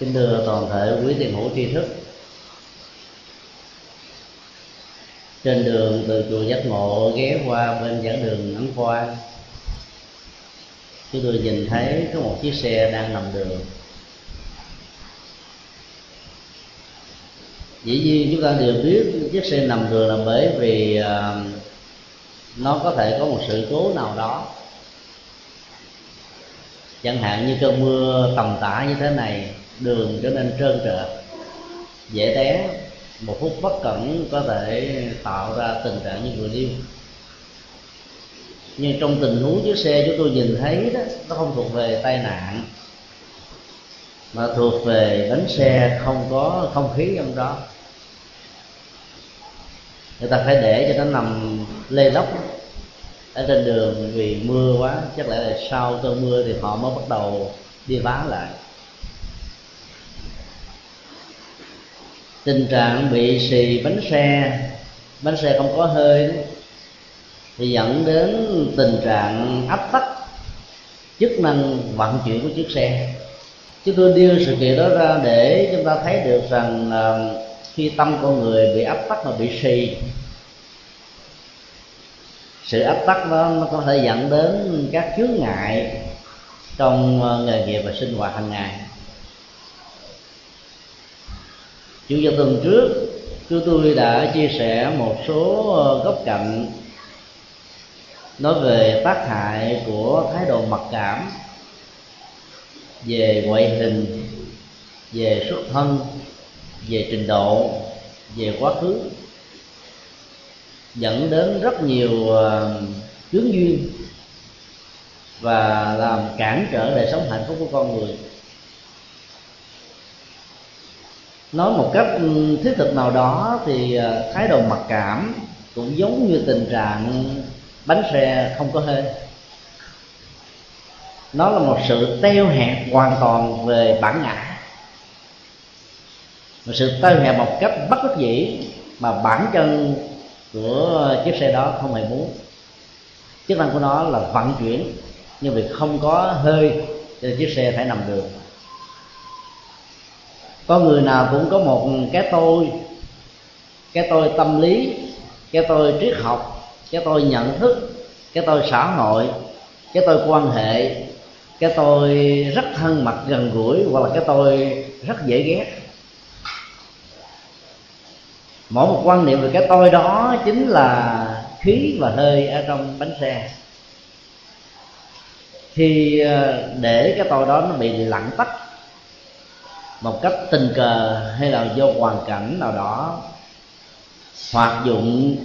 kính thưa toàn thể quý tiền hữu tri thức. Trên đường từ chùa giác ngộ ghé qua bên giảng đường ấn khoa, chúng tôi nhìn thấy có một chiếc xe đang nằm đường. Dĩ nhiên chúng ta đều biết chiếc xe nằm đường là bởi vì à, nó có thể có một sự cố nào đó. Chẳng hạn như cơn mưa tầm tã như thế này đường trở nên trơn trượt. Dễ té, một phút bất cẩn có thể tạo ra tình trạng như vừa nêu nhưng trong tình huống chiếc xe chúng tôi nhìn thấy đó, nó không thuộc về tai nạn, mà thuộc về bánh xe không có không khí trong đó. Người ta phải để cho nó nằm lê lóc ở trên đường vì mưa quá, chắc lẽ là sau cơn mưa thì họ mới bắt đầu đi vá lại. Tình trạng bị xì bánh xe. Bánh xe không có hơi. Thì dẫn đến tình trạng áp tắc chức năng vận chuyển của chiếc xe. Chúng tôi đưa sự kiện đó ra để chúng ta thấy được rằng khi tâm con người bị áp tắc mà bị xì, sự áp tắc đó nó có thể dẫn đến các chướng ngại trong ờ, nghề nghiệp và sinh hoạt hàng ngày. Chủ nhật tuần trước chúng tôi đã chia sẻ một số ờ, góc cạnh nói về tác hại của thái độ mặc cảm về ngoại hình, về xuất thân, về trình độ, về quá khứ, dẫn đến rất nhiều ờ, chướng duyên và làm cản trở đời sống hạnh phúc của con người. Nói một cách ừ, thiết thực nào đó thì ờ, thái độ mặc cảm cũng giống như tình trạng bánh xe không có hơi nó là một sự teo hẹp hoàn toàn về bản ngã. Một sự teo hẹp một cách bất đắc dĩ mà bản chân của chiếc xe đó không hề muốn. Chức năng của nó là vận chuyển, nhưng vì không có hơi cho chiếc xe phải nằm đường có người nào cũng có một cái tôi cái tôi tâm lý, cái tôi triết học, cái tôi nhận thức, cái tôi xã hội, cái tôi quan hệ, cái tôi rất thân mật gần gũi hoặc là cái tôi rất dễ ghét. Mỗi một quan niệm về cái tôi đó chính là khí và hơi ở trong bánh xe. Khi ờ, để cái tôi đó nó bị lặng tắt một cách tình cờ hay là do hoàn cảnh nào đó hoạt dụng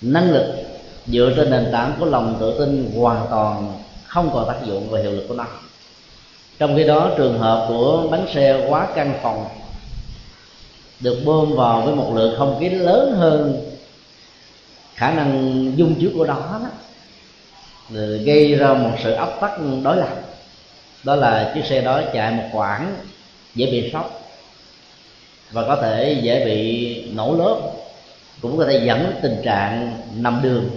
năng lực dựa trên nền tảng của lòng tự tin hoàn toàn không còn tác dụng và hiệu lực của nó. Trong khi đó trường hợp của bánh xe quá căng phòng được bơm vào với một lượng không khí lớn hơn khả năng dung chứa của đó, đó gây ra một sự áp tắc đối lập. Đó là chiếc xe đó chạy một quãng dễ bị sốc và có thể dễ bị nổ lớp, cũng có thể dẫn đến tình trạng nằm đường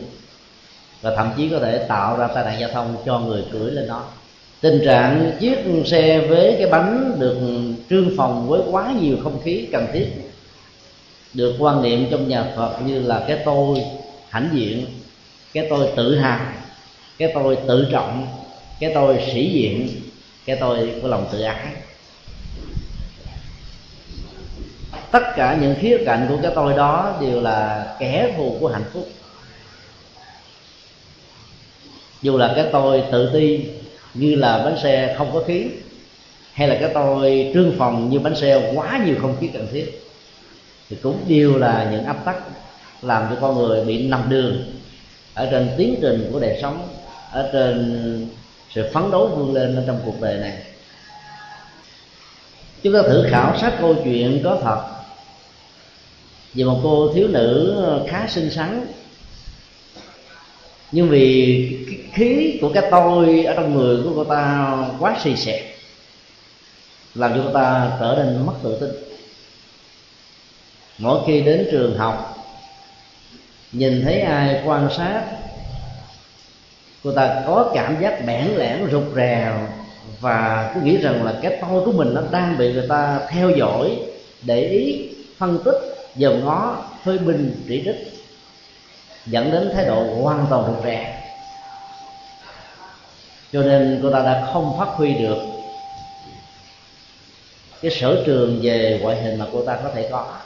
và thậm chí có thể tạo ra tai nạn giao thông cho người cưỡi lên nó tình trạng chiếc xe với cái bánh được trương phòng với quá nhiều không khí cần thiết được quan niệm trong nhà Phật như là cái tôi hãnh diện, cái tôi tự hào, cái tôi tự trọng, cái tôi sĩ diện, cái tôi của lòng tự ái. Tất cả những khía cạnh của cái tôi đó đều là kẻ thù của hạnh phúc. Dù là cái tôi tự ti như là bánh xe không có khí, hay là cái tôi trương phòng như bánh xe quá nhiều không khí cần thiết, thì cũng đều là những áp tắc làm cho con người bị nằm đường ở trên tiến trình của đời sống, ở trên sự phấn đấu vươn lên trong cuộc đời này. Chúng ta thử khảo sát câu chuyện có thật về một cô thiếu nữ ờ, khá xinh xắn. Nhưng vì khí của cái tôi ở trong người của cô ta quá xì xẹt làm cho cô ta trở nên mất tự tin. Mỗi khi đến trường học, nhìn thấy ai quan sát, cô ta có cảm giác bẽn lẽn, rụt rè, và cứ nghĩ rằng là cái tôi của mình nó đang bị người ta theo dõi để ý, phân tích dòm ngó phê bình chỉ trích dẫn đến thái độ hoàn toàn rụt rè. Cho nên cô ta đã không phát huy được cái sở trường về ngoại hình mà cô ta có thể có.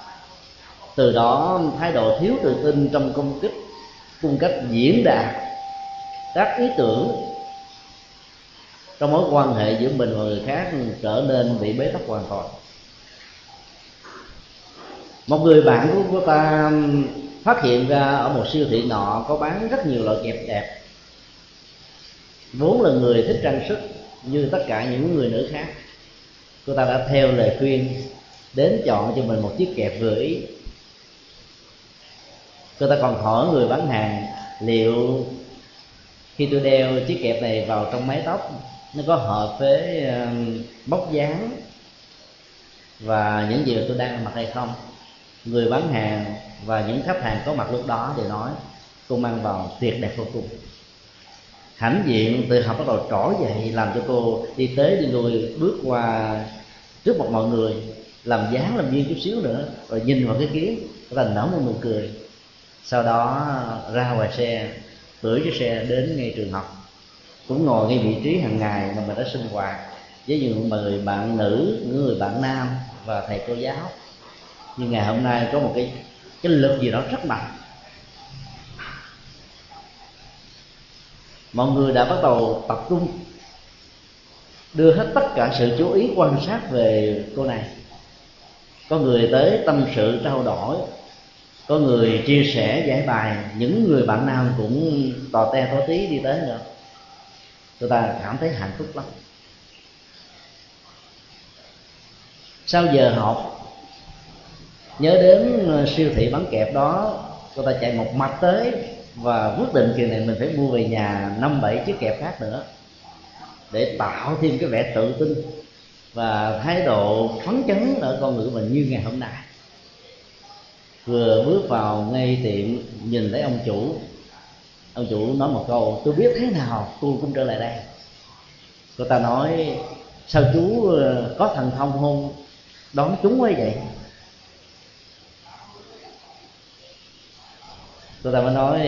Từ đó, thái độ thiếu tự tin trong công kích, cung cách diễn đạt các ý tưởng trong mối quan hệ giữa mình và người khác trở nên bị bế tắc hoàn toàn một người bạn của cô ta um, phát hiện ra ở một siêu thị nọ có bán rất nhiều loại kẹp đẹp. Vốn là người thích trang sức như tất cả những người nữ khác. Cô ta đã theo lời khuyên đến chọn cho mình một chiếc kẹp vừa ý. Cô ta còn hỏi người bán hàng liệu khi tôi đeo chiếc kẹp này vào trong mái tóc, nó có hợp với um, bóc dáng và những gì tôi đang mặc hay không người bán hàng và những khách hàng có mặt lúc đó đều nói cô mang vào tuyệt đẹp vô cùng. Hãnh diện tự học bắt đầu trỗi dậy, làm cho cô đi tới đi lui, bước qua trước mặt mọi người, làm dáng làm duyên chút xíu nữa, rồi nhìn vào cái kiến ta nở một nụ cười. Sau đó ra ngoài xe, cưỡi chiếc xe đến ngay trường học. Cũng ngồi ngay vị trí hàng ngày mà mình đã sinh hoạt với những người bạn nữ, những người bạn nam và thầy cô giáo nhưng ngày hôm nay có một cái cái lực gì đó rất mạnh. Mọi người đã bắt đầu tập trung, đưa hết tất cả sự chú ý, quan sát về cô này. Có người tới tâm sự trao đổi, có người chia sẻ, giải bài. Những người bạn nam cũng tò te, tò tí đi tới nữa. Tôi ta cảm thấy hạnh phúc lắm. Sau giờ học nhớ đến ờ, siêu thị bán kẹp đó người ta chạy một mạch tới và quyết định kỳ này mình phải mua về nhà năm bảy chiếc kẹp khác nữa để tạo thêm cái vẻ tự tin và thái độ phấn chấn ở con người mình như ngày hôm nay. Vừa bước vào ngay tiệm, nhìn thấy ông chủ. Ông chủ nói một câu, tôi biết thế nào tôi cũng trở lại đây. Cô ta nói, sao chú ờ, có thần thông không đón chúng quá vậy? Cô ta mới nói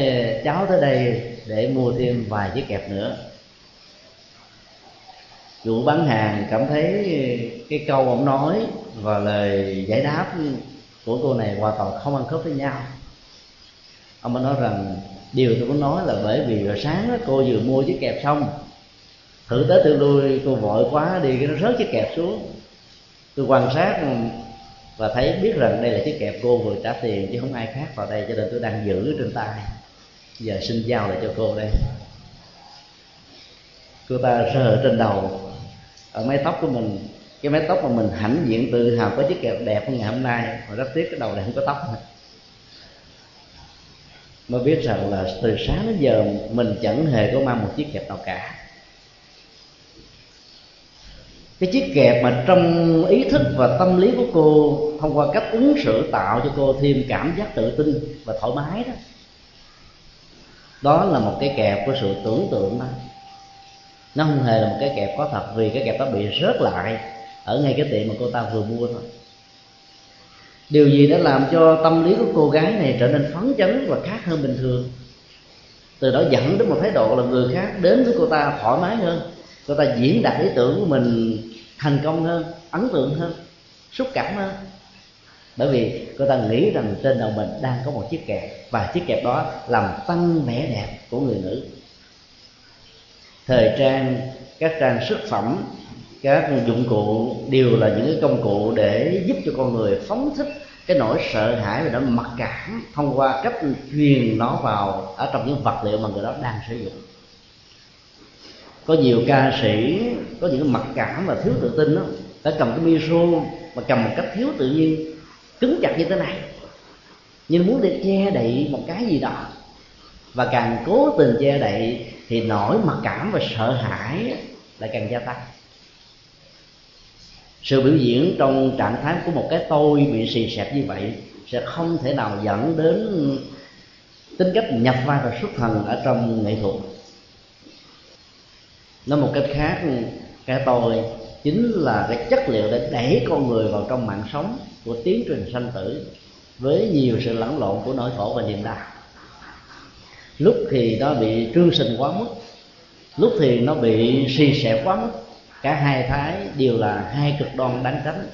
cháu tới đây để mua thêm vài chiếc kẹp nữa. Chủ bán hàng cảm thấy cái câu ông nói và lời giải đáp của cô này hoàn toàn không ăn khớp với nhau. Ông mới nói rằng điều tôi muốn nói là bởi vì rồi sáng đó, cô vừa mua chiếc kẹp xong thử tới tự lui cô vội quá đi cái nó rớt chiếc kẹp xuống. Tôi quan sát và thấy biết rằng đây là chiếc kẹp cô vừa trả tiền chứ không ai khác vào đây, cho nên tôi đang giữ trên tay. Giờ xin giao lại cho cô đây. Cô ta sờ trên đầu. Ở mái tóc của mình, cái mái tóc mà mình hãnh diện tự hào có chiếc kẹp đẹp như ngày hôm nay. Mà rất tiếc cái đầu này không có tóc nữa. Mới biết rằng là từ sáng đến giờ mình chẳng hề có mang một chiếc kẹp nào cả cái chiếc kẹp mà trong ý thức và tâm lý của cô, thông qua cách ứng xử tạo cho cô thêm cảm giác tự tin và thoải mái đó. Đó là một cái kẹp của sự tưởng tượng đó. Nó không hề là một cái kẹp có thật, vì cái kẹp đó bị rớt lại ở ngay cái tiệm mà cô ta vừa mua thôi. Điều gì đã làm cho tâm lý của cô gái này trở nên phấn chấn và khác hơn bình thường? Từ đó dẫn đến một thái độ là người khác đến với cô ta thoải mái hơn. Cô ta diễn đạt ý tưởng của mình thành công hơn, ấn tượng hơn, xúc cảm hơn. Bởi vì cô ta nghĩ rằng trên đầu mình đang có một chiếc kẹp, và chiếc kẹp đó làm tăng vẻ đẹp của người nữ. Thời trang, các trang sức phẩm, các dụng cụ đều là những cái công cụ để giúp cho con người phóng thích cái nỗi sợ hãi và nỗi mặc cảm thông qua cách truyền nó vào ở trong những vật liệu mà người đó đang sử dụng có nhiều ca sĩ, có những mặc cảm và thiếu tự tin đó đã cầm cái micro mà cầm một cách thiếu tự nhiên, cứng chặt như thế này. Nhưng muốn để che đậy một cái gì đó, và càng cố tình che đậy thì nỗi mặc cảm và sợ hãi lại càng gia tăng. Sự biểu diễn trong trạng thái của một cái tôi bị xì xẹp như vậy sẽ không thể nào dẫn đến tính cách nhập vai và xuất thần ở trong nghệ thuật nói một cách khác, cái tôi chính là cái chất liệu để đẩy con người vào trong mạng sống của tiến trình sanh tử với nhiều sự lẫn lộn của nỗi khổ và niềm đau. Lúc thì nó bị trương sinh quá mức, lúc thì nó bị suy sẻ quá mức, cả hai thái đều là hai cực đoan đáng tránh.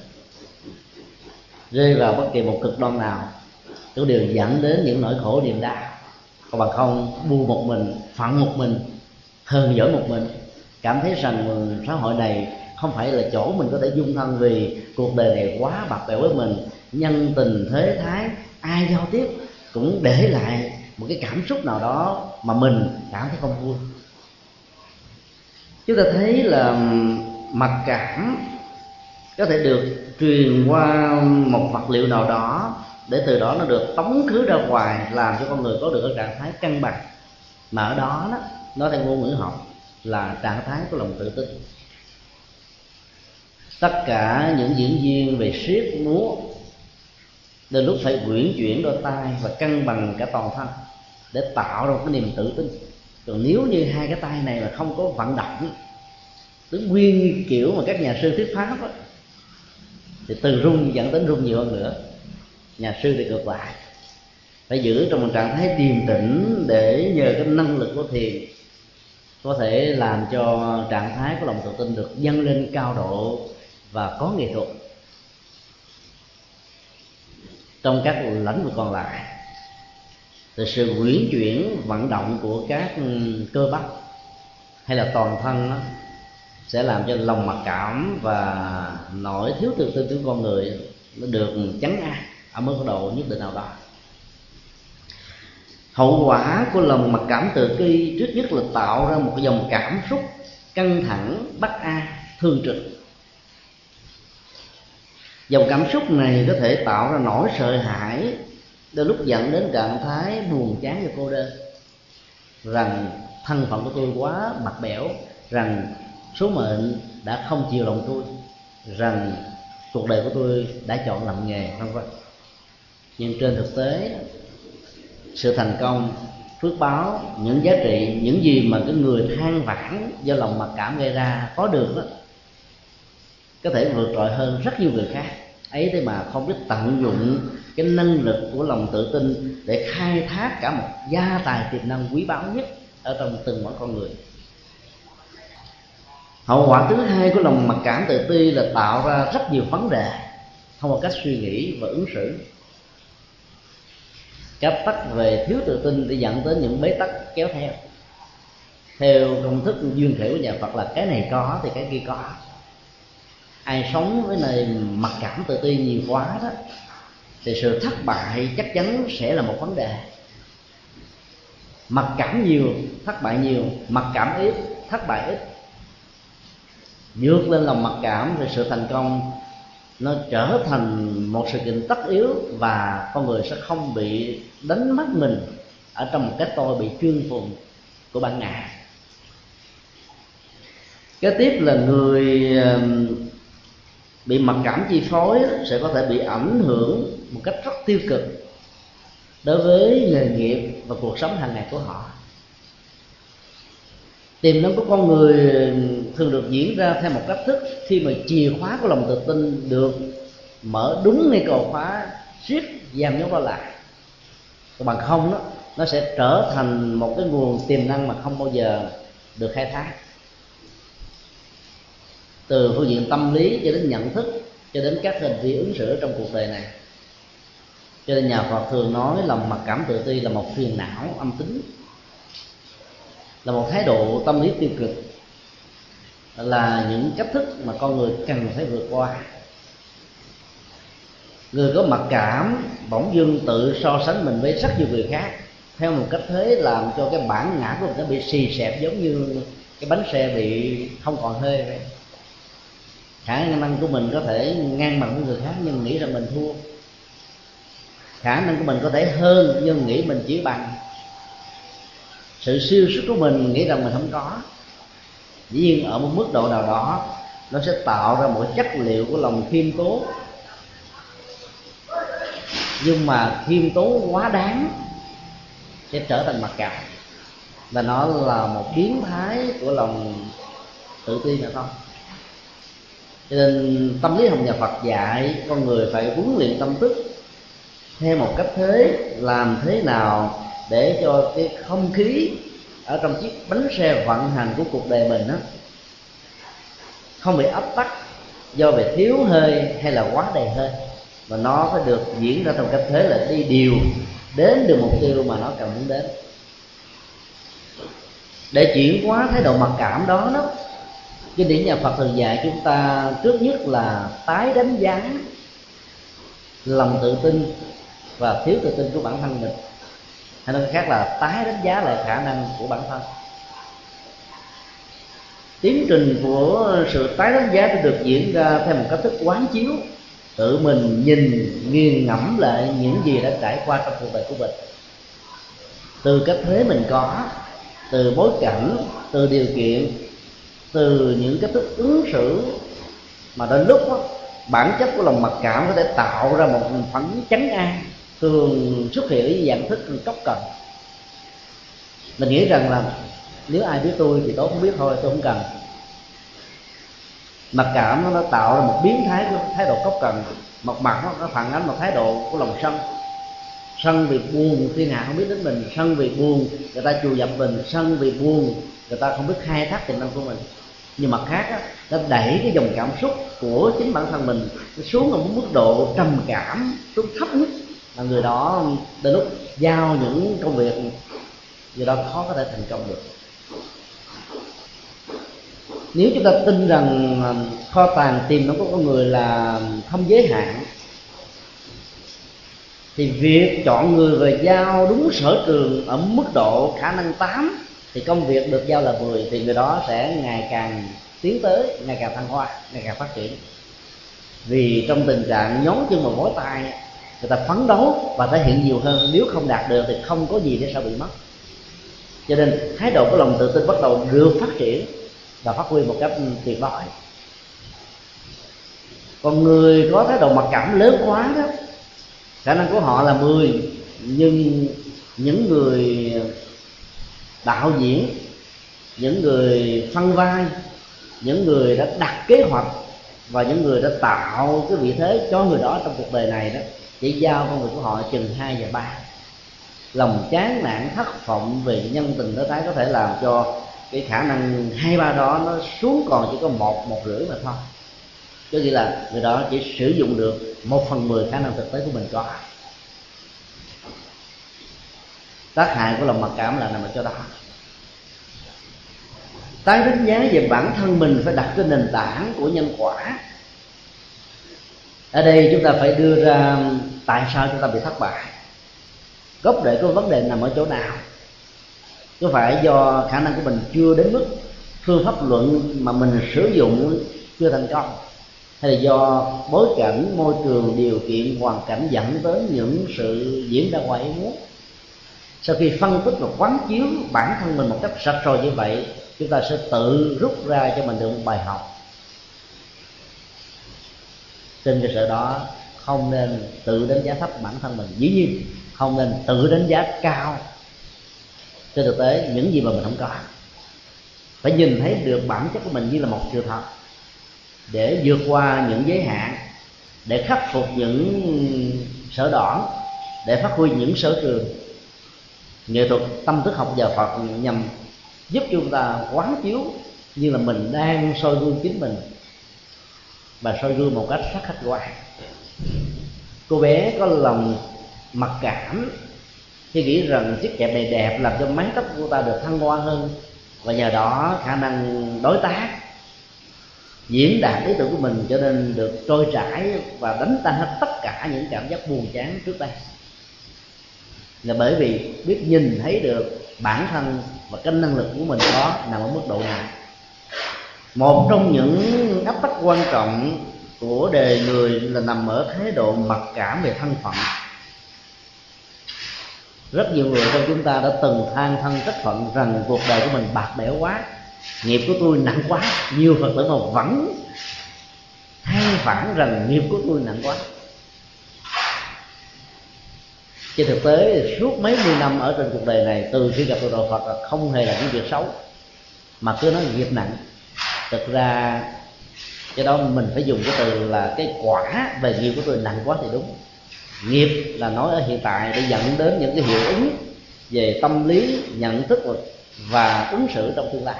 Rơi vào bất kỳ một cực đoan nào cũng đều dẫn đến những nỗi khổ niềm đau. Còn bằng không bu một mình, phận một mình hờn giỏi một mình cảm thấy rằng ừ, xã hội này không phải là chỗ mình có thể dung thân vì cuộc đời này quá bạc bẽo với mình. Nhân tình, thế thái, ai giao tiếp cũng để lại một cái cảm xúc nào đó mà mình cảm thấy không vui. Chúng ta thấy là ừ, mặc cảm có thể được truyền qua một vật liệu nào đó để từ đó nó được tống khứ ra ngoài, làm cho con người có được cái trạng thái cân bằng. Mà ở đó đó nó theo ngôn ngữ học là trạng thái của lòng tự tin. Tất cả những diễn viên về siết múa đến lúc phải quyển chuyển đôi tay và cân bằng cả toàn thân để tạo ra một cái niềm tự tin. Còn nếu như hai cái tay này mà không có vận động tướng nguyên kiểu mà các nhà sư thuyết pháp đó, thì từ rung dẫn đến rung nhiều hơn nữa. Nhà sư thì ngược lại phải giữ trong một trạng thái điềm tĩnh để nhờ cái năng lực của thiền có thể làm cho trạng thái của lòng tự tin được dâng lên cao độ và có nghệ thuật trong các lĩnh vực còn lại. Thì sự quyển chuyển vận động của các ừ, cơ bắp hay là toàn thân đó, sẽ làm cho lòng mặc cảm và nỗi thiếu tự tin của con người nó được chấn an ở mức độ nhất định nào đó hậu quả của lòng mặc cảm tự ki trước nhất là tạo ra một dòng cảm xúc căng thẳng, bất an, thương trực. Dòng cảm xúc này có thể tạo ra nỗi sợ hãi, đôi lúc dẫn đến trạng thái buồn chán và cô đơn. Rằng thân phận của tôi quá mặt bẽo, rằng số mệnh đã không chiều lòng tôi, rằng cuộc đời của tôi đã chọn làm nghề, vân vân. Nhưng trên thực tế sự thành công, phước báo, những giá trị, những gì mà cái người than vãn do lòng mặc cảm gây ra có được đó, có thể vượt trội hơn rất nhiều người khác. Ấy thế mà không biết tận dụng cái năng lực của lòng tự tin để khai thác cả một gia tài tiềm năng quý báu nhất ở trong từng mỗi con người. Hậu quả thứ hai của lòng mặc cảm tự ti là tạo ra rất nhiều vấn đề. Thông qua cách suy nghĩ và ứng xử cấp tắc về thiếu tự tin để dẫn đến những bế tắc kéo theo. Theo công thức duyên thể của nhà phật là cái này có thì cái kia có. Ai sống với nơi mặc cảm tự ti nhiều quá đó, thì sự thất bại chắc chắn sẽ là một vấn đề. Mặc cảm nhiều, thất bại nhiều, mặc cảm ít, thất bại ít. Vượt lên lòng mặc cảm thì sự thành công nó trở thành một sự kiện tất yếu và con người sẽ không bị đánh mất mình ở trong một cái tôi bị chuyên phùng của bản ngã kế tiếp là người bị mặc cảm chi phối sẽ có thể bị ảnh hưởng một cách rất tiêu cực đối với nghề nghiệp và cuộc sống hàng ngày của họ tiềm năng của con người thường được diễn ra theo một cách thức khi mà chìa khóa của lòng tự tin được mở đúng ngay cầu khóa siết giam nhốt nó lại. Còn bằng không đó, nó sẽ trở thành một cái nguồn tiềm năng mà không bao giờ được khai thác. Từ phương diện tâm lý cho đến nhận thức, cho đến các hành vi ứng xử trong cuộc đời này. Cho nên nhà Phật thường nói lòng mặc cảm tự ti là một phiền não âm tính là một thái độ tâm lý tiêu cực, là những cách thức mà con người cần phải vượt qua. Người có mặc cảm, bỗng dưng tự so sánh mình với rất nhiều người khác, theo một cách thế làm cho cái bản ngã của mình nó bị xì xẹp giống như cái bánh xe bị không còn hơi vậy. Khả năng của mình có thể ngang bằng với người khác nhưng nghĩ rằng mình thua. Khả năng của mình có thể hơn nhưng nghĩ mình chỉ bằng sự siêu sức của mình nghĩ rằng mình không có. Dĩ nhiên ở một mức độ nào đó, nó sẽ tạo ra một chất liệu của lòng khiêm tốn. Nhưng mà khiêm tốn quá đáng sẽ trở thành mặc cảm. Và nó là một biến thái của lòng tự ti nữa không cho nên tâm lý học nhà Phật dạy con người phải huấn luyện tâm thức theo một cách thế, làm thế nào để cho cái không khí ở trong chiếc bánh xe vận hành của cuộc đời mình đó không bị áp tắc, do về thiếu hơi hay là quá đầy hơi, mà nó phải được diễn ra trong cách thế là đi điều đến được mục tiêu mà nó cần muốn đến. Để chuyển hóa thái độ mặc cảm đó đó, kinh điển nhà Phật thường dạy chúng ta trước nhất là tái đánh giá lòng tự tin và thiếu tự tin của bản thân mình hay nói khác là tái đánh giá lại khả năng của bản thân. Tiến trình của sự tái đánh giá được diễn ra theo một cách thức quán chiếu. Tự mình nhìn nghiền ngẫm lại những gì đã trải qua trong cuộc đời của mình. Từ cách thế mình có từ bối cảnh từ điều kiện từ những cách thức ứng xử mà đến lúc đó, bản chất của lòng mặc cảm có thể tạo ra một phản chấn an thường xuất hiện với dạng thức cốc cần. Mình nghĩ rằng là nếu ai biết tôi thì tôi không biết thôi tôi không cần. Mặc cảm nó, tạo ra một biến thái của thái độ cốc cần. Một mặt nó, nó phản ánh một thái độ của lòng sân. Sân vì buồn thiên hạ không biết đến mình sân vì buồn người ta chù dập mình sân vì buồn người ta không biết khai thác tiềm năng của mình. Nhưng mặt khác á, nó đẩy cái dòng cảm xúc của chính bản thân mình xuống ở một mức độ trầm cảm xuống thấp nhất là người đó đến lúc giao những công việc người đó khó có thể thành công được. Nếu chúng ta tin rằng kho tàng tiềm năng của con người là không giới hạn, thì việc chọn người về giao đúng sở trường ở mức độ khả năng 8 thì công việc được giao là 10 thì người đó sẽ ngày càng tiến tới, ngày càng thăng hoa, ngày càng phát triển. Vì trong tình trạng nhón chân vào mối tay người ta phấn đấu và thể hiện nhiều hơn. Nếu không đạt được thì không có gì để sao bị mất. Cho nên, thái độ của lòng tự tin bắt đầu được phát triển và phát huy một cách ừ, tuyệt vời. Còn người có thái độ mặc cảm lớn quá đó, khả năng của họ là 10 nhưng những người đạo diễn, những người phân vai, những người đã đặt kế hoạch và những người đã tạo cái vị thế cho người đó trong cuộc đời này đó chỉ giao công việc của họ chừng hai và ba. Lòng chán nản, thất vọng về nhân tình đối thái có thể làm cho cái khả năng hai ba đó nó xuống còn chỉ có một một rưỡi mà thôi. Có nghĩa là người đó chỉ sử dụng được một phần mười khả năng thực tế của mình có tác hại của lòng mặc cảm là nằm ở chỗ đó. Tái đánh giá về bản thân mình phải đặt trên nền tảng của nhân quả. Ở đây chúng ta phải đưa ra tại sao chúng ta bị thất bại? Gốc rễ của vấn đề nằm ở chỗ nào? Có phải do khả năng của mình chưa đến mức phương pháp luận mà mình sử dụng chưa thành công? Hay là do bối cảnh, môi trường, điều kiện, hoàn cảnh dẫn tới những sự diễn ra ngoài ý muốn? Sau khi phân tích và quán chiếu bản thân mình một cách sạch rồi như vậy, chúng ta sẽ tự rút ra cho mình được một bài học. Trên cơ sở đó không nên tự đánh giá thấp bản thân mình. Dĩ nhiên, không nên tự đánh giá cao. Trên thực tế, những gì mà mình không có, phải nhìn thấy được bản chất của mình như là một sự thật để vượt qua những giới hạn, để khắc phục những sở đoản, để phát huy những sở trường. Nghệ thuật tâm thức học và phật nhằm giúp chúng ta quán chiếu như là mình đang soi gương chính mình và soi gương một cách rất khách quan cô bé có lòng mặc cảm. Khi nghĩ rằng chiếc kẹp này đẹp làm cho mái tóc của ta được thăng hoa hơn, và nhờ đó khả năng đối tác, diễn đạt ý tưởng của mình cho nên được trôi chảy và đánh tan hết tất cả những cảm giác buồn chán trước đây. Là bởi vì biết nhìn thấy được bản thân và cái năng lực của mình có nằm ở mức độ nào. Một trong những áp tắc quan trọng của đề người là nằm ở thái độ mặc cảm về thân phận. Rất nhiều người trong chúng ta đã từng than thân trách phận rằng cuộc đời của mình bạc bẽo quá, nghiệp của tôi nặng quá, nhiều phật tử mà vẫn than phản rằng nghiệp của tôi nặng quá. Trên thực tế, suốt mấy mươi năm ở trên cuộc đời này, từ khi gặp được đạo phật là không hề là những việc xấu, mà cứ nói nghiệp nặng. Thực ra do đó mình phải dùng cái từ là cái quả về nghiệp của tôi nặng quá thì đúng. Nghiệp là nói ở hiện tại để dẫn đến những cái hiệu ứng về tâm lý, nhận thức và ứng xử trong tương lai.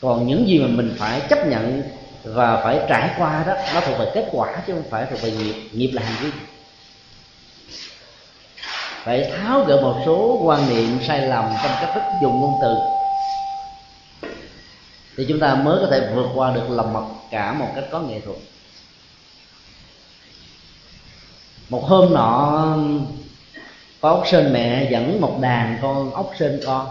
Còn những gì mà mình phải chấp nhận và phải trải qua đó, nó thuộc về kết quả chứ không phải thuộc về nghiệp. Nghiệp là hành vi. Phải tháo gỡ một số quan niệm sai lầm trong cách thức dùng ngôn từ thì chúng ta mới có thể vượt qua được lòng mặc cả một cách có nghệ thuật. Một hôm nọ, có ốc sên mẹ dẫn một đàn con ốc sên con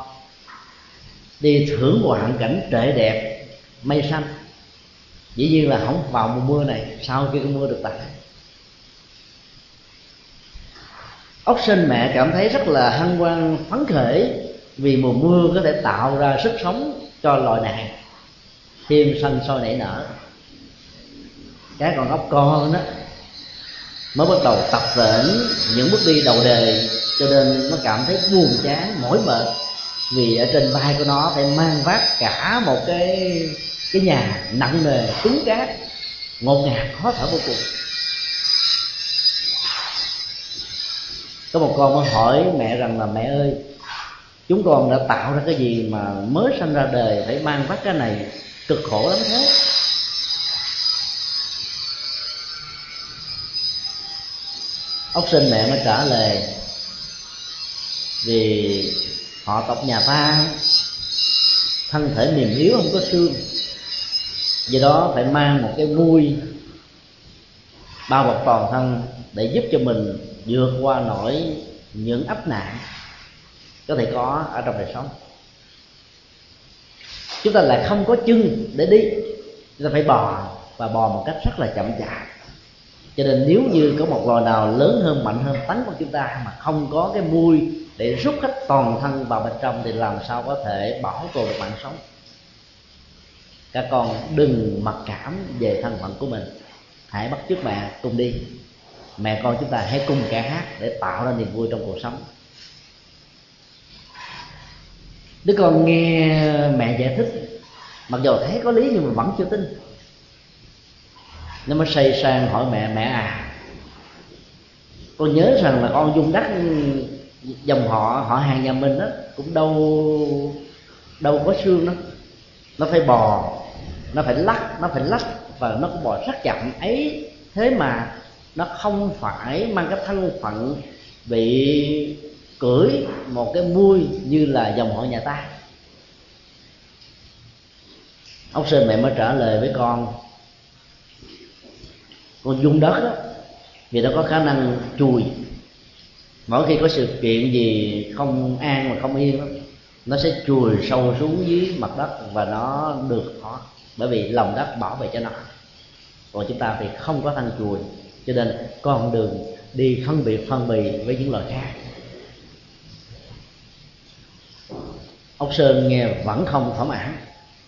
đi thưởng ngoạn cảnh trễ đẹp, mây xanh. Dĩ nhiên là không vào mùa mưa này, sau khi cơn mưa được tạnh. Ốc sên mẹ cảm thấy rất là hân hoan, phấn khởi vì mùa mưa có thể tạo ra sức sống cho loài này thêm xanh sôi nảy nở. Cái con ốc con đó mới bắt đầu tập vễnh những bước đi đầu đề, cho nên nó cảm thấy buồn chán, mỏi mệt. Vì ở trên vai của nó phải mang vác cả một cái cái nhà nặng nề, cứng cáp, ngột ngạt, khó thở vô cùng. Có một con mới hỏi mẹ rằng là, mẹ ơi, chúng con đã tạo ra cái gì mà mới sanh ra đời phải mang vác cái này? Cực khổ lắm thế. Ốc sinh mẹ mới trả lời, vì họ tộc nhà ta, thân thể mềm yếu không có xương, do đó phải mang một cái vui, bao bọc toàn thân để giúp cho mình vượt qua nổi những ấp nạn có thể có ở trong đời sống chúng ta lại không có chân để đi. Chúng ta phải bò và bò một cách rất là chậm chạp. Cho nên nếu như có một loài nào lớn hơn, mạnh hơn, tấn của chúng ta mà không có cái mui để rút hết toàn thân vào bên trong thì làm sao có thể bảo tồn được mạng sống? Các con đừng mặc cảm về thân phận của mình. Hãy bắt chước mẹ cùng đi. Mẹ con chúng ta hãy cùng ca hát để tạo ra niềm vui trong cuộc sống đứa con nghe mẹ giải thích, mặc dù thấy có lý nhưng mà vẫn chưa tin. Nó mới say sang hỏi mẹ mẹ à con nhớ rằng là con dung đắc dòng họ họ hàng nhà mình đó, cũng đâu đâu có xương đó. Nó phải bò, nó phải lắc, nó phải lắc và nó cũng bò rất chậm. Ấy thế mà nó không phải mang cái thân phận bị cưỡi một cái mui như là dòng họ nhà ta. Ông sơn mẹ mới trả lời với con con dung đất đó, vì nó có khả năng chùi. Mỗi khi có sự kiện gì không an mà không yên đó, nó sẽ chùi sâu xuống dưới mặt đất và nó được họ bởi vì lòng đất bảo vệ cho nó. Còn chúng ta thì không có thân chùi cho nên con đường đi phân biệt phân bì với những loài khác. Ông sơn nghe vẫn không thỏa mãn.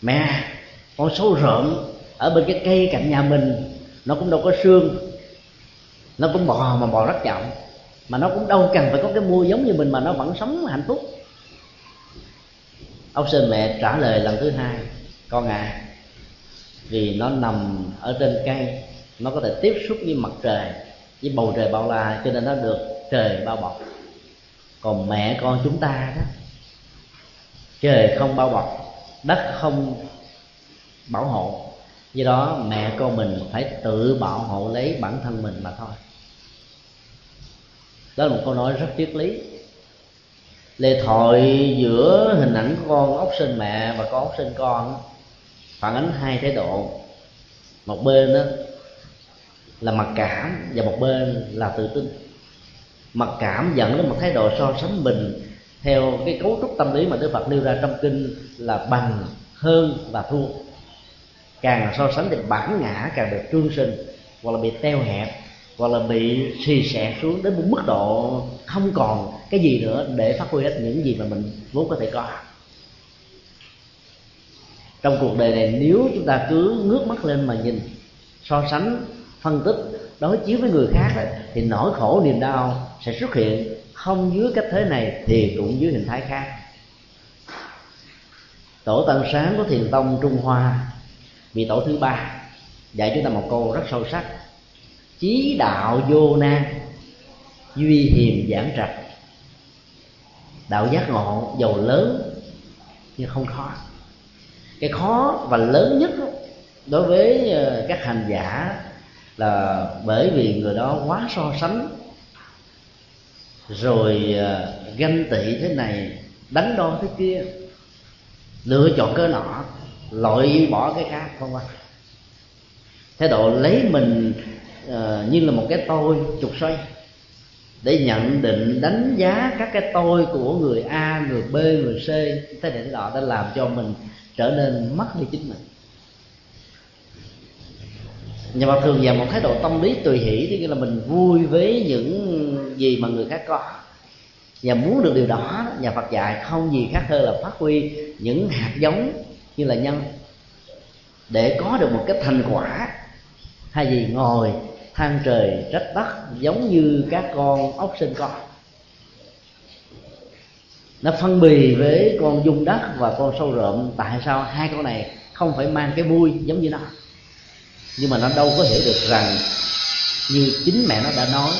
Mẹ, con sâu rợn ở bên cái cây cạnh nhà mình, nó cũng đâu có xương nó cũng bò mà bò rất chậm mà nó cũng đâu cần phải có cái mua giống như mình mà nó vẫn sống hạnh phúc. Ông sơn mẹ trả lời lần thứ hai, con à vì nó nằm ở trên cây, nó có thể tiếp xúc với mặt trời, với bầu trời bao la, cho nên nó được trời bao bọc. Còn mẹ con chúng ta đó trời không bao bọc, đất không bảo hộ. Do đó mẹ con mình phải tự bảo hộ lấy bản thân mình mà thôi. Đó là một câu nói rất triết lý. Lệ thoại giữa hình ảnh con ốc sinh mẹ và con ốc sinh con phản ánh hai thái độ. Một bên đó là mặc cảm và một bên là tự tin. Mặc cảm dẫn đến một thái độ so sánh mình theo cái cấu trúc tâm lý mà Đức Phật nêu ra trong kinh là bằng hơn và thua. Càng so sánh thì bản ngã càng được trương sinh hoặc là bị teo hẹp hoặc là bị xì xẹt xuống đến một mức độ không còn cái gì nữa để phát huy hết những gì mà mình vốn có thể có. Trong cuộc đời này nếu chúng ta cứ ngước mắt lên mà nhìn so sánh phân tích đối chiếu với người khác ấy, thì nỗi khổ niềm đau sẽ xuất hiện không dưới cách thế này thì cũng dưới hình thái khác. Tổ tăng sáng của thiền tông trung hoa vị tổ thứ ba, dạy chúng ta một câu rất sâu sắc. Chí đạo vô nan, duy hiềm giảng trạch. Đạo giác ngộ giàu lớn nhưng không khó. Cái khó và lớn nhất đối với ờ, các hành giả là bởi vì người đó quá so sánh rồi à, ganh tị thế này đánh đo thế kia. Lựa chọn cái nọ loại bỏ cái khác không qua. Thái độ lấy mình uh, như là một cái tôi trục xoay để nhận định đánh giá các cái tôi của người A, người B, người C. Thế này đó đã làm cho mình trở nên mất đi chính mình. Nhưng mà thường dành một thái độ tâm lý tùy hỷ thì là mình vui với những gì mà người khác có. Và muốn được điều đó, nhà Phật dạy, không gì khác hơn là phát huy những hạt giống như là nhân. Để có được một cái thành quả hay gì ngồi than trời trách đất giống như các con ốc sinh con nó phân bì với con dung đất và con sâu rộm. Tại sao hai con này không phải mang cái vui giống như nó? Nhưng mà nó đâu có hiểu được rằng như chính mẹ nó đã nói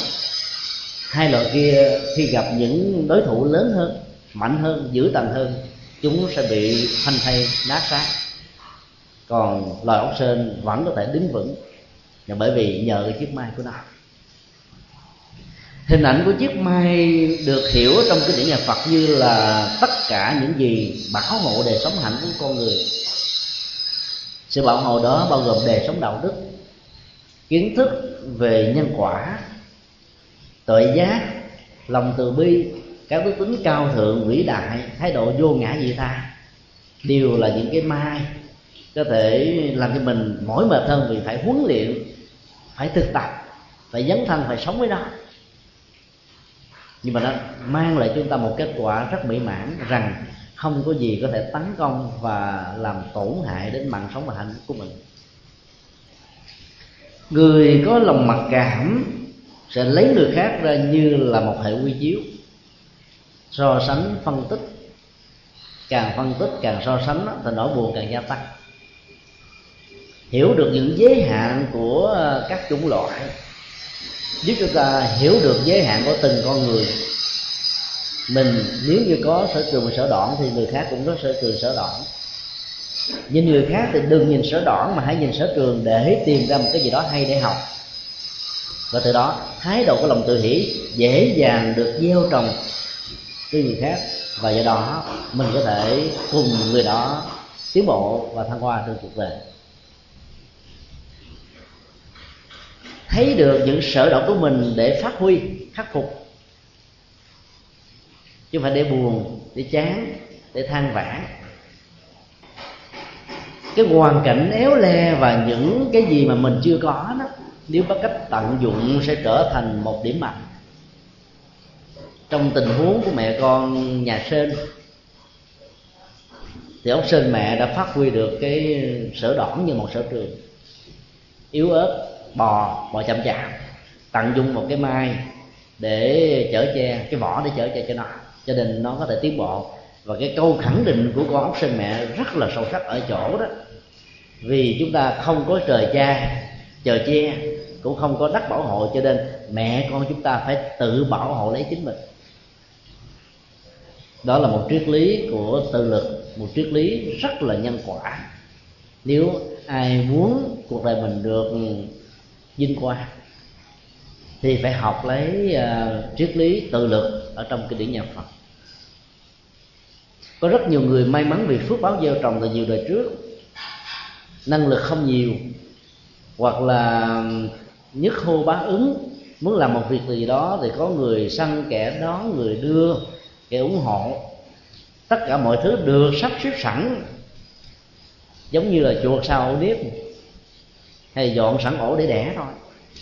hai loại kia khi gặp những đối thủ lớn hơn, mạnh hơn, dữ tàn hơn, chúng sẽ bị phanh thay nát xác. Còn loài ốc sên vẫn có thể đứng vững là bởi vì nhờ cái chiếc mai của nó. Hình ảnh của chiếc mai được hiểu trong cái điển nhà Phật như là tất cả những gì bảo hộ đời sống hạnh của con người. Sự bảo hộ đó bao gồm đời sống đạo đức, kiến thức về nhân quả tội giác, lòng từ bi các đức tính cao thượng, vĩ đại, thái độ vô ngã vị tha. Đều là những cái mai có thể làm cho mình mỏi mệt hơn vì phải huấn luyện, phải thực tập, phải dấn thân, phải sống với nó. Nhưng mà nó mang lại cho chúng ta một kết quả rất mỹ mãn rằng không có gì có thể tấn công và làm tổn hại đến mạng sống và hạnh phúc của mình. Người có lòng mặc cảm sẽ lấy người khác ra như là một hệ quy chiếu. So sánh phân tích, càng phân tích càng so sánh thì nỗi buồn càng gia tăng. Hiểu được những giới hạn của ờ, các chủng loại, giúp chúng ta hiểu được giới hạn của từng con người. Mình nếu như có sở trường sở đoạn thì người khác cũng có sở trường sở đoạn nhìn người khác thì đừng nhìn sở đoạn mà hãy nhìn sở trường để tìm ra một cái gì đó hay để học và từ đó, thái độ của lòng tự hỷ dễ dàng được gieo trồng cái người khác. Và do đó, mình có thể cùng người đó tiến bộ và thăng hoa trên cuộc đời. Thấy được những sở động của mình để phát huy, khắc phục. Chứ không phải để buồn, để chán, để than vãn. Cái hoàn cảnh éo le và những cái gì mà mình chưa có đó nếu có cách tận dụng, sẽ trở thành một điểm mạnh. Trong tình huống của mẹ con nhà sên thì ông sên mẹ đã phát huy được cái sở đỏn như một sở trường. Yếu ớt, bò bò chậm chạp, tận dụng một cái mai để chở che, cái vỏ để chở che cho nó. Cho nên nó có thể tiến bộ. Và cái câu khẳng định của con ốc sinh mẹ rất là sâu sắc ở chỗ đó. Vì chúng ta không có trời cha, trời che cũng không có đất bảo hộ cho nên mẹ con chúng ta phải tự bảo hộ lấy chính mình. Đó là một triết lý của tự lực một triết lý rất là nhân quả. Nếu ai muốn cuộc đời mình được vinh quang thì phải học lấy uh, triết lý tự lực ở trong kinh điển nhà Phật. Có rất nhiều người may mắn vì phước báo gieo trồng từ nhiều đời trước năng lực không nhiều hoặc là nhất hô bá ứng. Muốn làm một việc gì đó thì có người săn kẻ đó người đưa kẻ ủng hộ. Tất cả mọi thứ được sắp xếp sẵn. Giống như là chuột sau ổ nếp hay dọn sẵn ổ để đẻ thôi.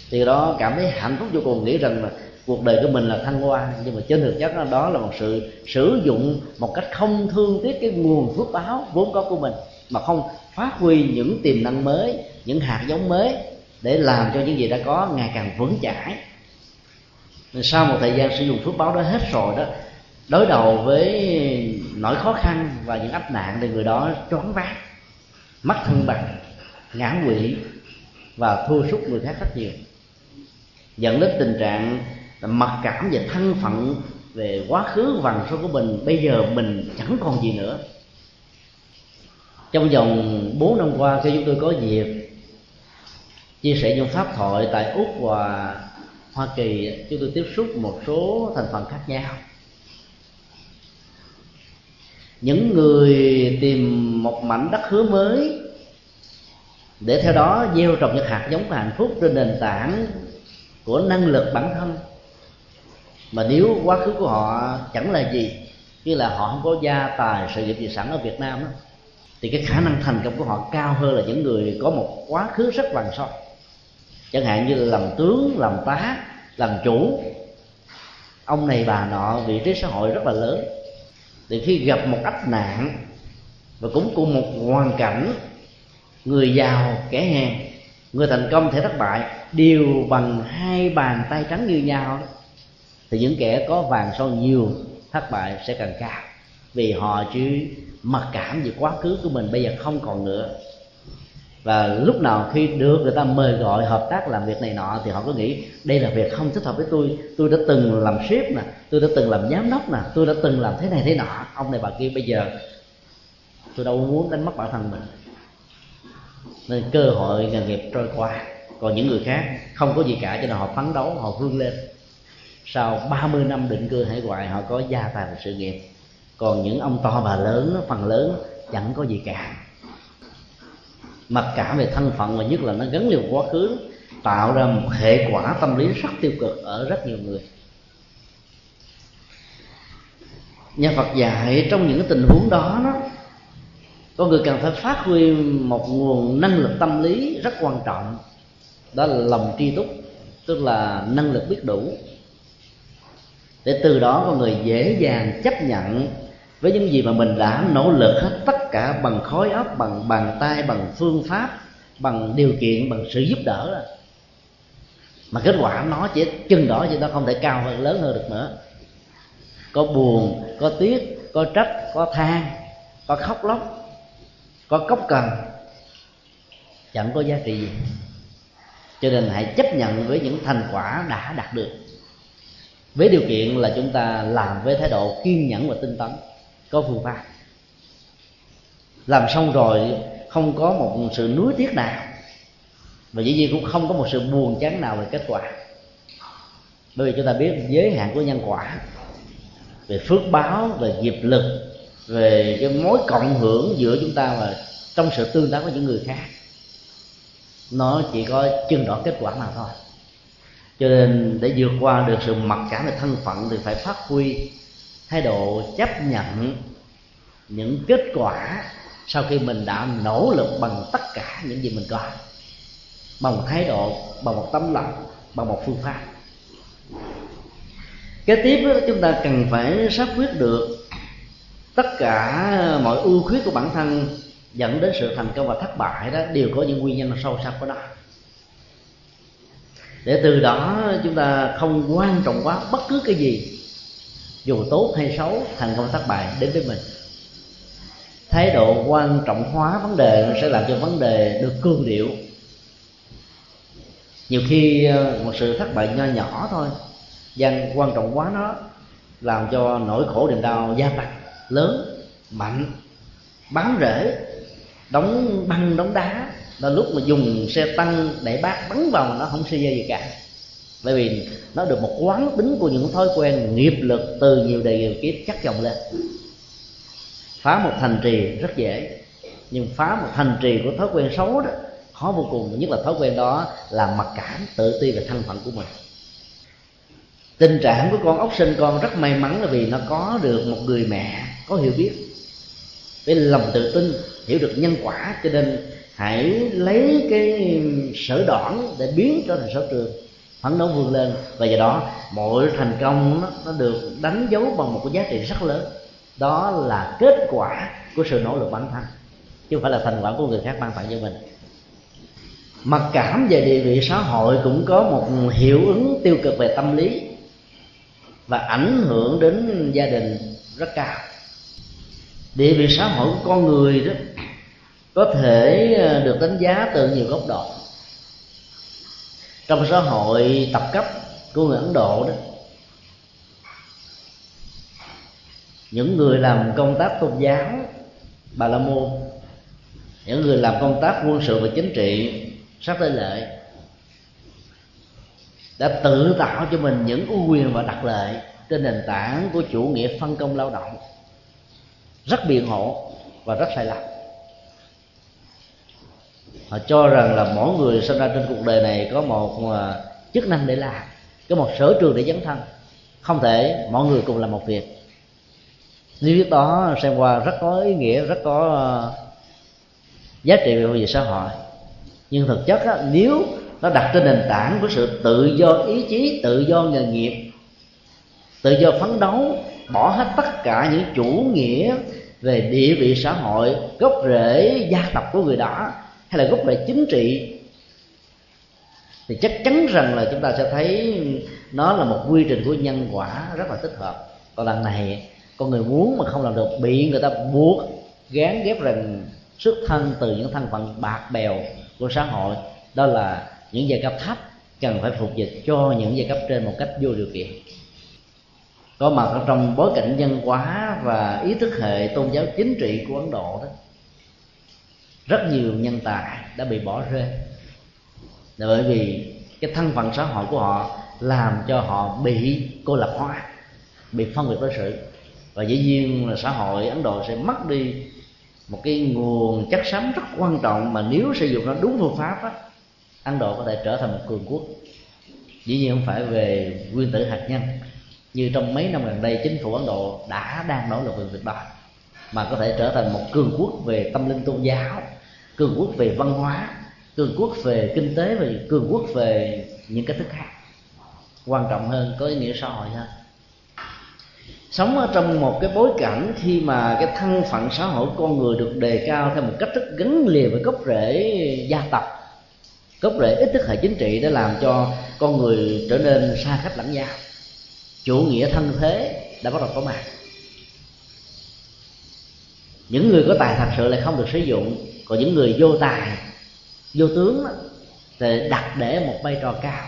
Thì đó cảm thấy hạnh phúc vô cùng nghĩ rằng là cuộc đời của mình là thăng hoa. Nhưng mà trên thực chất đó, đó là một sự sử dụng một cách không thương tiếc cái nguồn phước báo vốn có của mình mà không phát huy những tiềm năng mới những hạt giống mới để làm cho những gì đã có ngày càng vững chãi. Sau một thời gian sử dụng phước báo đó hết rồi đó, đối đầu với nỗi khó khăn và những áp nạn thì người đó choáng váng, mất thân bằng, ngã quỵ và thua sút người khác rất nhiều. Dẫn đến tình trạng mặc cảm về thân phận về quá khứ vàng số của mình bây giờ mình chẳng còn gì nữa. Trong vòng 4 năm qua, khi chúng tôi có dịp chia sẻ những pháp thoại tại úc và hoa kỳ. Chúng tôi tiếp xúc một số thành phần khác nhau. Những người tìm một mảnh đất hứa mới để theo đó gieo trồng những hạt giống của hạnh phúc trên nền tảng của năng lực bản thân. Mà nếu quá khứ của họ chẳng là gì như là họ không có gia tài sự nghiệp gì sẵn ở Việt Nam đó, thì cái khả năng thành công của họ cao hơn là những người có một quá khứ rất vàng son chẳng hạn như là làm tướng, làm tá làm chủ. Ông này bà nọ, vị trí xã hội rất là lớn. Thì khi gặp một ách nạn, và cũng cùng một hoàn cảnh, người giàu, kẻ hèn, người thành công, thể thất bại, đều bằng hai bàn tay trắng như nhau, thì những kẻ có vàng son nhiều thất bại sẽ càng cao. Vì họ chỉ mặc cảm về quá khứ của mình, bây giờ không còn nữa và lúc nào khi được người ta mời gọi hợp tác làm việc này nọ, thì họ có nghĩ, đây là việc không thích hợp với tôi. Tôi đã từng làm ship nè, tôi đã từng làm giám đốc nè, tôi đã từng làm thế này thế nọ. Ông này bà kia, bây giờ tôi đâu muốn đánh mất bản thân mình. Nên cơ hội nghề nghiệp trôi qua. Còn những người khác, không có gì cả, cho nên họ phấn đấu, họ vươn lên. Sau 30 năm định cư hải ngoại, họ có gia tài và sự nghiệp. Còn những ông to bà lớn, phần lớn, chẳng có gì cả mặc cả về thân phận và nhất là nó gắn liền quá khứ, tạo ra một hệ quả tâm lý rất tiêu cực ở rất nhiều người. Nhà Phật dạy trong những tình huống đó đó, con người cần phải phát huy một nguồn năng lực tâm lý rất quan trọng. Đó là lòng tri túc, tức là năng lực biết đủ. Để từ đó con người dễ dàng chấp nhận với những gì mà mình đã nỗ lực hết tất cả bằng khối óc, bằng bàn tay, bằng phương pháp, bằng điều kiện, bằng sự giúp đỡ đó. mà kết quả nó chỉ chừng đó chứ nó không thể cao hơn, lớn hơn được nữa. Có buồn, có tiếc, có trách, có than, có khóc lóc, có cốc cần chẳng có giá trị gì. Cho nên hãy chấp nhận với những thành quả đã đạt được. Với điều kiện là chúng ta làm với thái độ kiên nhẫn và tinh tấn có phương pháp làm xong rồi không có một sự nuối tiếc nào. Và dĩ nhiên cũng không có một sự buồn chán nào về kết quả. Bởi vì chúng ta biết giới hạn của nhân quả, về phước báo, về nghiệp lực, về cái mối cộng hưởng giữa chúng ta và trong sự tương tác với những người khác, nó chỉ có chừng đó kết quả mà thôi. Cho nên để vượt qua được sự mặc cảm về thân phận thì phải phát huy thái độ chấp nhận những kết quả sau khi mình đã nỗ lực bằng tất cả những gì mình có. Bằng một thái độ bằng một tấm lòng bằng một phương pháp. Kế tiếp đó, chúng ta cần phải xác quyết được tất cả mọi ưu khuyết của bản thân dẫn đến sự thành công và thất bại đó đều có những nguyên nhân sâu sắc của nó. Để từ đó chúng ta không quan trọng quá bất cứ cái gì dù tốt hay xấu, thành công thất bại, đến với mình. Thái độ quan trọng hóa vấn đề sẽ làm cho vấn đề được cương điệu. Nhiều khi ờ, một sự thất bại nho nhỏ thôi dân quan trọng quá nó làm cho nỗi khổ niềm đau gia tăng, lớn, mạnh, bắn rễ, đóng băng đóng đá. Là lúc mà dùng xe tăng để bác bắn vào mà nó không xây gì cả bởi vì nó được một quán tính của những thói quen nghiệp lực từ nhiều đời nhiều kiếp chắc chồng lên. Phá một thành trì rất dễ, nhưng phá một thành trì của thói quen xấu đó, khó vô cùng, nhất là thói quen đó là mặc cảm, tự ti về thân phận của mình. Tình trạng của con ốc sinh con rất may mắn là vì nó có được một người mẹ có hiểu biết. Với lòng tự tin, hiểu được nhân quả, cho nên hãy lấy cái sở đoản để biến trở thành sở trường phấn đấu vươn lên. Và do đó mỗi thành công nó, nó được đánh dấu bằng một cái giá trị rất lớn. Đó là kết quả của sự nỗ lực bản thân chứ không phải là thành quả của người khác ban tặng cho mình. Mặc cảm về địa vị xã hội cũng có một hiệu ứng tiêu cực về tâm lý và ảnh hưởng đến gia đình rất cao. Địa vị xã hội của con người đó có thể ờ, được đánh giá từ nhiều góc độ trong xã hội tập cấp của người ấn độ đó, những người làm công tác tôn giáo, bà la môn, những người làm công tác quân sự và chính trị, sắp tới lệ đã tự tạo cho mình những ưu quyền và đặc lợi trên nền tảng của chủ nghĩa phân công lao động. Rất biện hộ và rất sai lầm họ cho rằng là mỗi người sinh ra trên cuộc đời này có một à, chức năng để làm có một sở trường để dấn thân. Không thể mọi người cùng làm một việc. Lý thuyết đó xem qua rất có ý nghĩa rất có à, giá trị về việc xã hội. Nhưng thực chất á, nếu nó đặt trên nền tảng của sự tự do ý chí tự do nghề nghiệp tự do phấn đấu bỏ hết tất cả những chủ nghĩa về địa vị xã hội gốc rễ gia tộc của người đó hay là gốc rễ chính trị, thì chắc chắn rằng là chúng ta sẽ thấy nó là một quy trình của nhân quả rất là thích hợp. Còn lần này, con người muốn mà không làm được, bị người ta buộc, gán ghép rằng xuất thân từ những thân phận bạc bèo của xã hội. Đó là những giai cấp thấp cần phải phục dịch cho những giai cấp trên một cách vô điều kiện. Có mặt ở trong bối cảnh nhân hóa và ý thức hệ tôn giáo chính trị của ấn độ đó rất nhiều nhân tài đã bị bỏ rơi. Là bởi vì cái thân phận xã hội của họ làm cho họ bị cô lập hóa bị phân biệt đối xử. Và dĩ nhiên là xã hội ấn độ sẽ mất đi một cái nguồn chất xám rất quan trọng mà nếu sử dụng nó đúng phương pháp á, ấn độ có thể trở thành một cường quốc. Dĩ nhiên không phải về nguyên tử hạt nhân như trong mấy năm gần đây chính phủ ấn độ đã đang nỗ lực về việc đó mà có thể trở thành một cường quốc về tâm linh tôn giáo, cường quốc về văn hóa, cường quốc về kinh tế và cường quốc về những cái thức khác. Quan trọng hơn có ý nghĩa xã hội hơn sống ở trong một cái bối cảnh khi mà cái thân phận xã hội con người được đề cao theo một cách rất gắn liền với gốc rễ gia tộc, gốc rễ ít thức hệ chính trị để làm cho con người trở nên xa cách lẫn nhau. Chủ nghĩa thân thế đã bắt đầu có mặt những người có tài thật sự lại không được sử dụng. Còn những người vô tài, vô tướng thì đặt để một vai trò cao.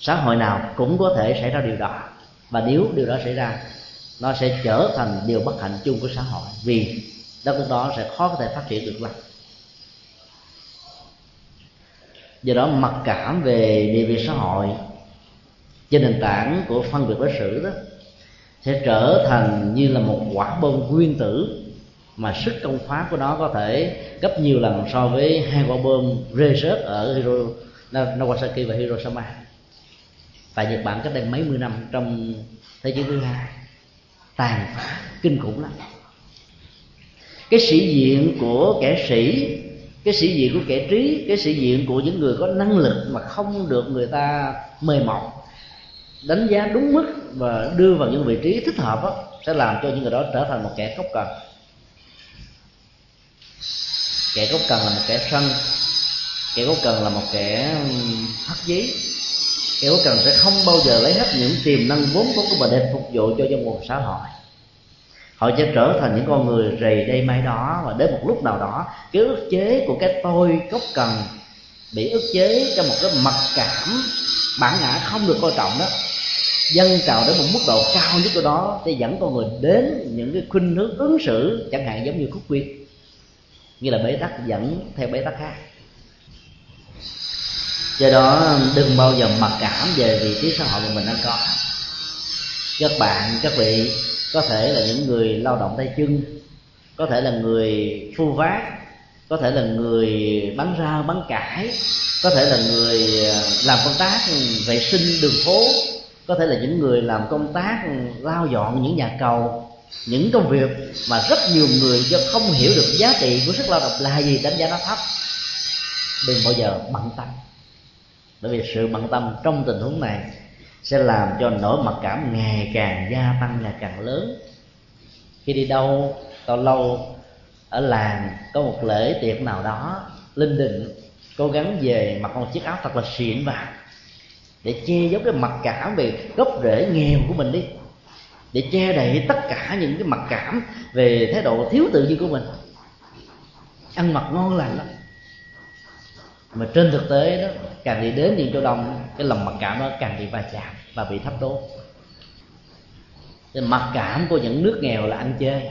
Xã hội nào cũng có thể xảy ra điều đó. Và nếu điều đó xảy ra, nó sẽ trở thành điều bất hạnh chung của xã hội. Vì đất nước đó sẽ khó có thể phát triển được lắm. Do đó, mặc cảm về địa vị xã hội trên nền tảng của phân biệt đối xử đó sẽ trở thành như là một quả bom nguyên tử mà sức công phá của nó có thể gấp nhiều lần so với hai quả bom rơi rớt ở Hiro, Nagasaki và Hiroshima. Tại Nhật Bản cách đây mấy mươi năm trong thế chiến thứ hai. Tàn phá kinh khủng lắm. Cái sĩ diện của kẻ sĩ cái sĩ diện của kẻ trí cái sĩ diện của những người có năng lực mà không được người ta mời mọc đánh giá đúng mức và đưa vào những vị trí thích hợp đó, sẽ làm cho những người đó trở thành một kẻ cốc cần kẻ có cần là một kẻ sân. Kẻ có cần là một kẻ hất giấy. Kẻ có cần sẽ không bao giờ lấy hết những tiềm năng vốn có của mình để phục vụ cho dân một xã hội. Họ sẽ trở thành những con người rầy đây mai đó và đến một lúc nào đó, cái ức chế của cái tôi gốc cần bị ức chế trong một cái mặc cảm bản ngã không được coi trọng đó dân trào đến một mức độ cao nhất của đó, sẽ dẫn con người đến những cái khuynh hướng ứng xử chẳng hạn giống như khúc quyên như là bế tắc dẫn theo bế tắc khác. Do đó, đừng bao giờ mặc cảm về vị trí xã hội mà mình đang có. Các bạn, các vị, có thể là những người lao động tay chân, có thể là người phu vác, có thể là người bán rau, bán cải, có thể là người ờ, làm công tác vệ sinh đường phố, có thể là những người làm công tác ừ, lao dọn những nhà cầu những công việc mà rất nhiều người do không hiểu được giá trị của sức lao động là gì, đánh giá nó thấp. Đừng bao giờ bận tâm. Bởi vì sự bận tâm trong tình huống này sẽ làm cho nỗi mặc cảm ngày càng gia tăng ngày càng lớn. Khi đi đâu, tao lâu, ở làng có một lễ tiệc nào đó, linh đình cố gắng về mặc một chiếc áo thật là xịn vào để che giấu cái mặc cảm về gốc rễ nghèo của mình đi để che đậy tất cả những cái mặc cảm về thái độ thiếu tự nhiên của mình. Ăn mặc ngon lành lắm. Mà trên thực tế đó càng đi đến những chỗ đông cái lòng mặc cảm đó càng bị va chạm và bị thấp đố. Nên mặc cảm của những nước nghèo là ăn chơi.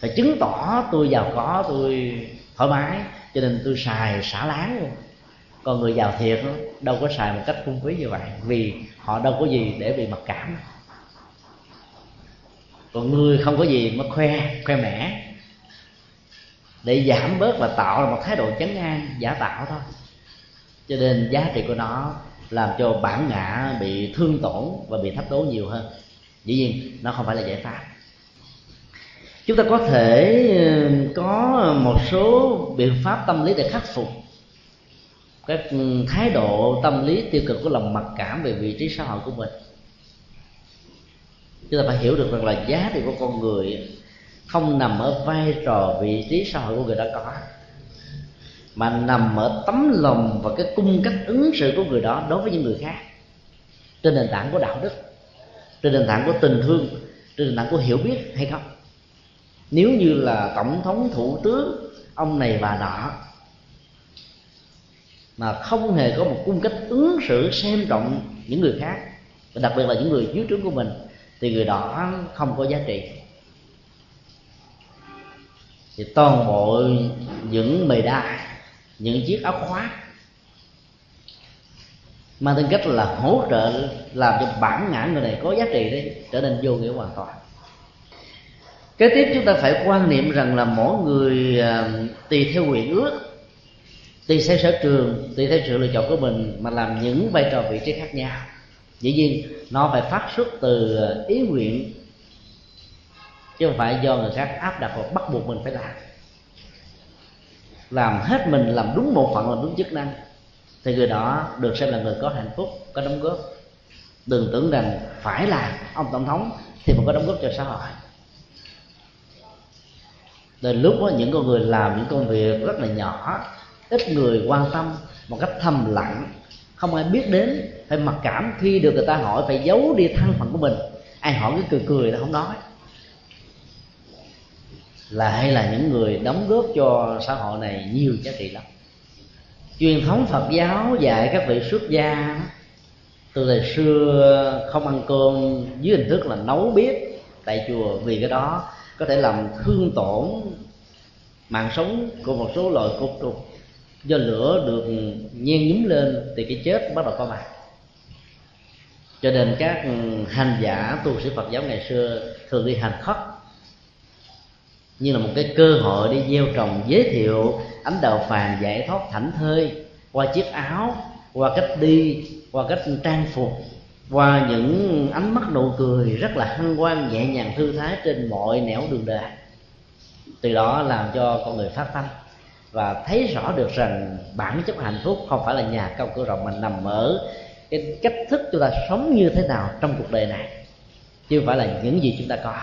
Phải chứng tỏ tôi giàu có tôi thoải mái cho nên tôi xài xả láng luôn. Còn người giàu thiệt đó, đâu có xài một cách phung phí như vậy vì họ đâu có gì để bị mặc cảm còn người không có gì mà khoe khoe mẽ để giảm bớt là tạo ra một thái độ chấn an, giả tạo thôi. Cho nên giá trị của nó làm cho bản ngã bị thương tổn và bị thấp đố nhiều hơn. Dĩ nhiên, nó không phải là giải pháp. Chúng ta có thể có một số biện pháp tâm lý để khắc phục các thái độ tâm lý tiêu cực của lòng mặc cảm về vị trí xã hội của mình chúng ta phải hiểu được rằng là giá trị của con người không nằm ở vai trò, vị trí xã hội của người đã có, mà nằm ở tấm lòng và cái cung cách ứng xử của người đó đối với những người khác. Trên nền tảng của đạo đức, trên nền tảng của tình thương, trên nền tảng của hiểu biết hay không? Nếu như là tổng thống, thủ tướng, ông này bà nọ mà không hề có một cung cách ứng xử, xem trọng những người khác, và đặc biệt là những người dưới trướng của mình thì người đó không có giá trị. Thì toàn bộ những mề đai, những chiếc áo khoác mang tính cách là hỗ trợ, làm cho bản ngã người này có giá trị đấy, trở nên vô nghĩa hoàn toàn. Kế tiếp chúng ta phải quan niệm rằng là mỗi người à, tùy theo nguyện ước, tùy theo sở trường, tùy theo sự lựa chọn của mình mà làm những vai trò vị trí khác nhau dĩ nhiên nó phải phát xuất từ ờ, ý nguyện chứ không phải do người khác áp đặt hoặc bắt buộc mình phải làm. Làm hết mình làm đúng một phận làm đúng chức năng thì người đó được xem là người có hạnh phúc có đóng góp. Đừng tưởng rằng phải là ông tổng thống thì mới có đóng góp cho xã hội. Đến lúc đó, những con người làm những công việc rất là nhỏ ít người quan tâm một cách thầm lặng không ai biết đến, phải mặc cảm khi được người ta hỏi phải giấu đi thân phận của mình. Ai hỏi cứ cười cười là không nói. Là hay là những người đóng góp cho xã hội này nhiều giá trị lắm. Truyền thống phật giáo dạy các vị xuất gia, từ thời xưa không ăn cơm dưới hình thức là nấu bếp tại chùa, vì cái đó có thể làm thương tổn mạng sống của một số loài côn trùng do lửa được nhen nhúm lên thì cái chết bắt đầu có mặt. Cho nên các hành giả, tu sĩ Phật giáo ngày xưa thường đi hành khất, như là một cái cơ hội đi gieo trồng, giới thiệu ánh đạo phàm giải thoát thảnh thơi qua chiếc áo, qua cách đi, qua cách trang phục, qua những ánh mắt nụ cười rất là hân hoan, nhẹ nhàng thư thái trên mọi nẻo đường đời từ đó làm cho con người phát tâm và thấy rõ được rằng bản chất hạnh phúc không phải là nhà cao cửa rộng mà nằm ở cái cách thức chúng ta sống như thế nào trong cuộc đời này. Chứ không phải là những gì chúng ta có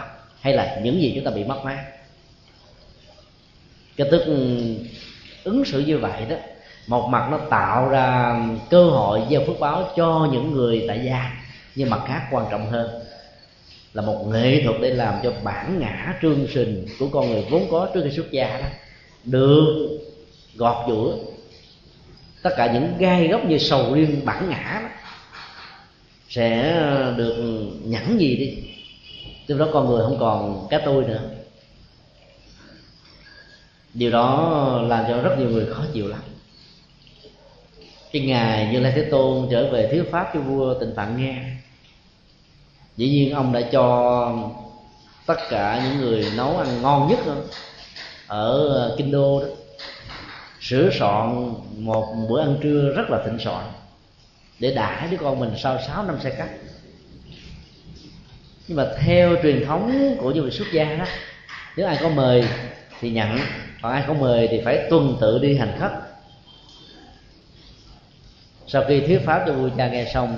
hay là những gì chúng ta bị mất mát. Cái thức ứng xử như vậy đó, một mặt nó tạo ra cơ hội gieo phước báo cho những người tại gia, nhưng mặt khác quan trọng hơn là một nghệ thuật để làm cho bản ngã trương sình của con người vốn có trước khi xuất gia đó được. Gọt giữa. Tất cả những gai góc như sầu riêng bản ngã đó, sẽ được nhẫn gì đi. Từ đó con người không còn cái tôi nữa. Điều đó làm cho rất nhiều người khó chịu lắm. Cái ngày như lai thế tôn trở về thuyết pháp cho vua tịnh phạn nghe dĩ nhiên ông đã cho tất cả những người nấu ăn ngon nhất đó, ở ờ, kinh đô đó. Sửa soạn một bữa ăn trưa rất là thịnh soạn để đãi đứa con mình sau 6 năm xe cắt nhưng mà theo truyền thống của những vị xuất gia đó, nếu ai có mời thì nhận, còn ai không mời thì phải tuân tự đi hành khất sau khi thuyết pháp cho vua cha nghe xong,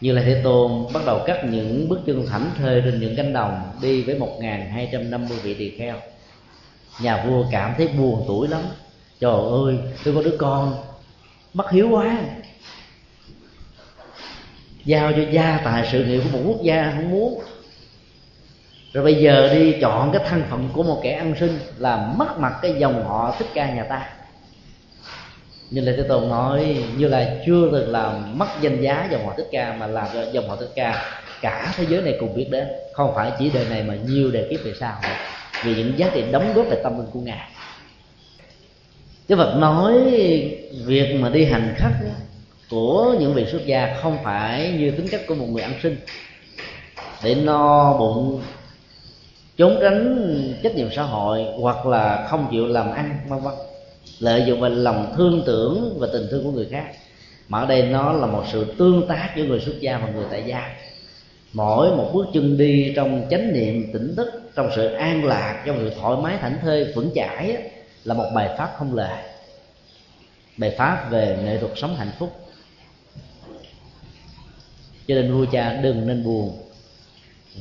như là thế tôn bắt đầu cắt những bước chân thảnh thơi trên những cánh đồng đi với một hai trăm năm mươi vị tỳ kheo nhà vua cảm thấy buồn tuổi lắm. Trời ơi, tôi có đứa con mất hiếu quá. Giao cho gia tài sự nghiệp của một quốc gia không muốn. Rồi bây giờ đi chọn cái thân phận của một kẻ ăn sinh là mất mặt cái dòng họ thích ca nhà ta. Như là thế tôn nói, như là chưa từng làm mất danh giá dòng họ thích ca, mà làm cho dòng họ thích ca cả thế giới này cùng biết đến. Không phải chỉ đời này mà nhiều đời kiếp về sau vì những giá trị đóng góp về tâm linh của ngài. Đức Phật nói việc mà đi hành khất của những vị xuất gia không phải như tính cách của một người ăn sinh để no bụng, trốn tránh trách nhiệm xã hội, hoặc là không chịu làm ăn, vân vân. Lợi dụng vào lòng thương tưởng và tình thương của người khác. Mà ở đây nó là một sự tương tác giữa người xuất gia và người tại gia. Mỗi một bước chân đi trong chánh niệm, tỉnh thức trong sự an lạc, trong sự thoải mái thảnh thơi, vững chãi là một bài pháp không lệ bài pháp về nghệ thuật sống hạnh phúc. Cho nên vua cha đừng nên buồn,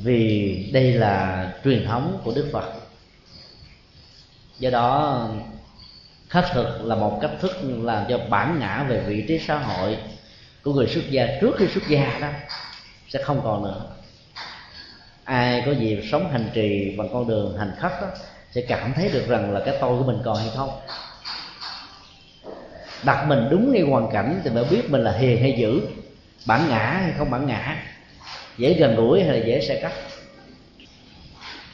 vì đây là truyền thống của đức phật. Do đó khất thực là một cách thức làm cho bản ngã về vị trí xã hội của người xuất gia trước khi xuất gia đó sẽ không còn nữa ai có dịp sống hành trì bằng con đường hành khất đó, sẽ cảm thấy được rằng là cái tôi của mình còn hay không. Đặt mình đúng ngay hoàn cảnh thì mới biết mình là hiền hay dữ bản ngã hay không bản ngã dễ gần gũi hay là dễ xe cắt.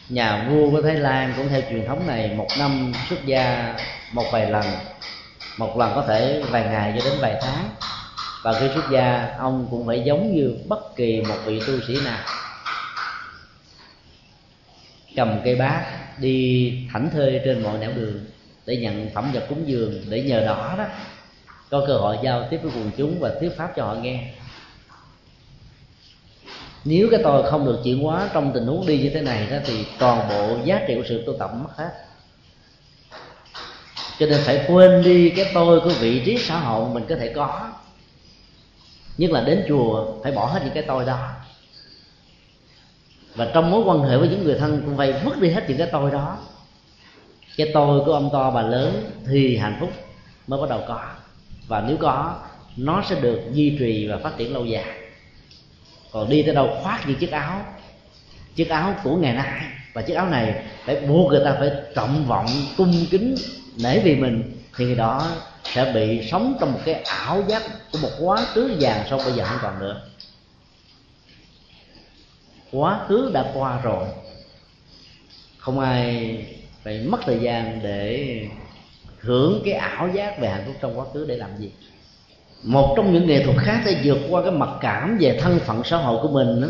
Nhà vua của thái lan cũng theo truyền thống này một năm xuất gia một vài lần một lần có thể vài ngày cho đến vài tháng. Và khi xuất gia ông cũng phải giống như bất kỳ một vị tu sĩ nào cầm cây bát, đi thảnh thơi trên mọi nẻo đường để nhận phẩm vật cúng dường để nhờ đó đó, có cơ hội giao tiếp với quần chúng và thuyết pháp cho họ nghe. Nếu cái tôi không được chuyển hóa trong tình huống đi như thế này đó thì toàn bộ giá trị của sự tu tập mất hết. Cho nên phải quên đi cái tôi của vị trí xã hội mình có thể có. Nhất là đến chùa phải bỏ hết những cái tôi đó và trong mối quan hệ với những người thân cũng vậy vứt đi hết những cái tôi đó. Cái tôi của ông to bà lớn thì hạnh phúc mới bắt đầu có. Và nếu có, nó sẽ được duy trì và phát triển lâu dài. Còn đi tới đâu, khoác những chiếc áo. Chiếc áo của ngày nay. Và chiếc áo này phải buộc người ta phải trọng vọng, cung kính, nể vì mình. Thì người đó sẽ bị sống trong một cái ảo giác của một quá khứ vàng sau bây giờ không còn nữa quá khứ đã qua rồi. Không ai phải mất thời gian để hưởng cái ảo giác về hạnh phúc trong quá khứ để làm gì. Một trong những nghệ thuật khác để vượt qua cái mặc cảm về thân phận xã hội của mình đó,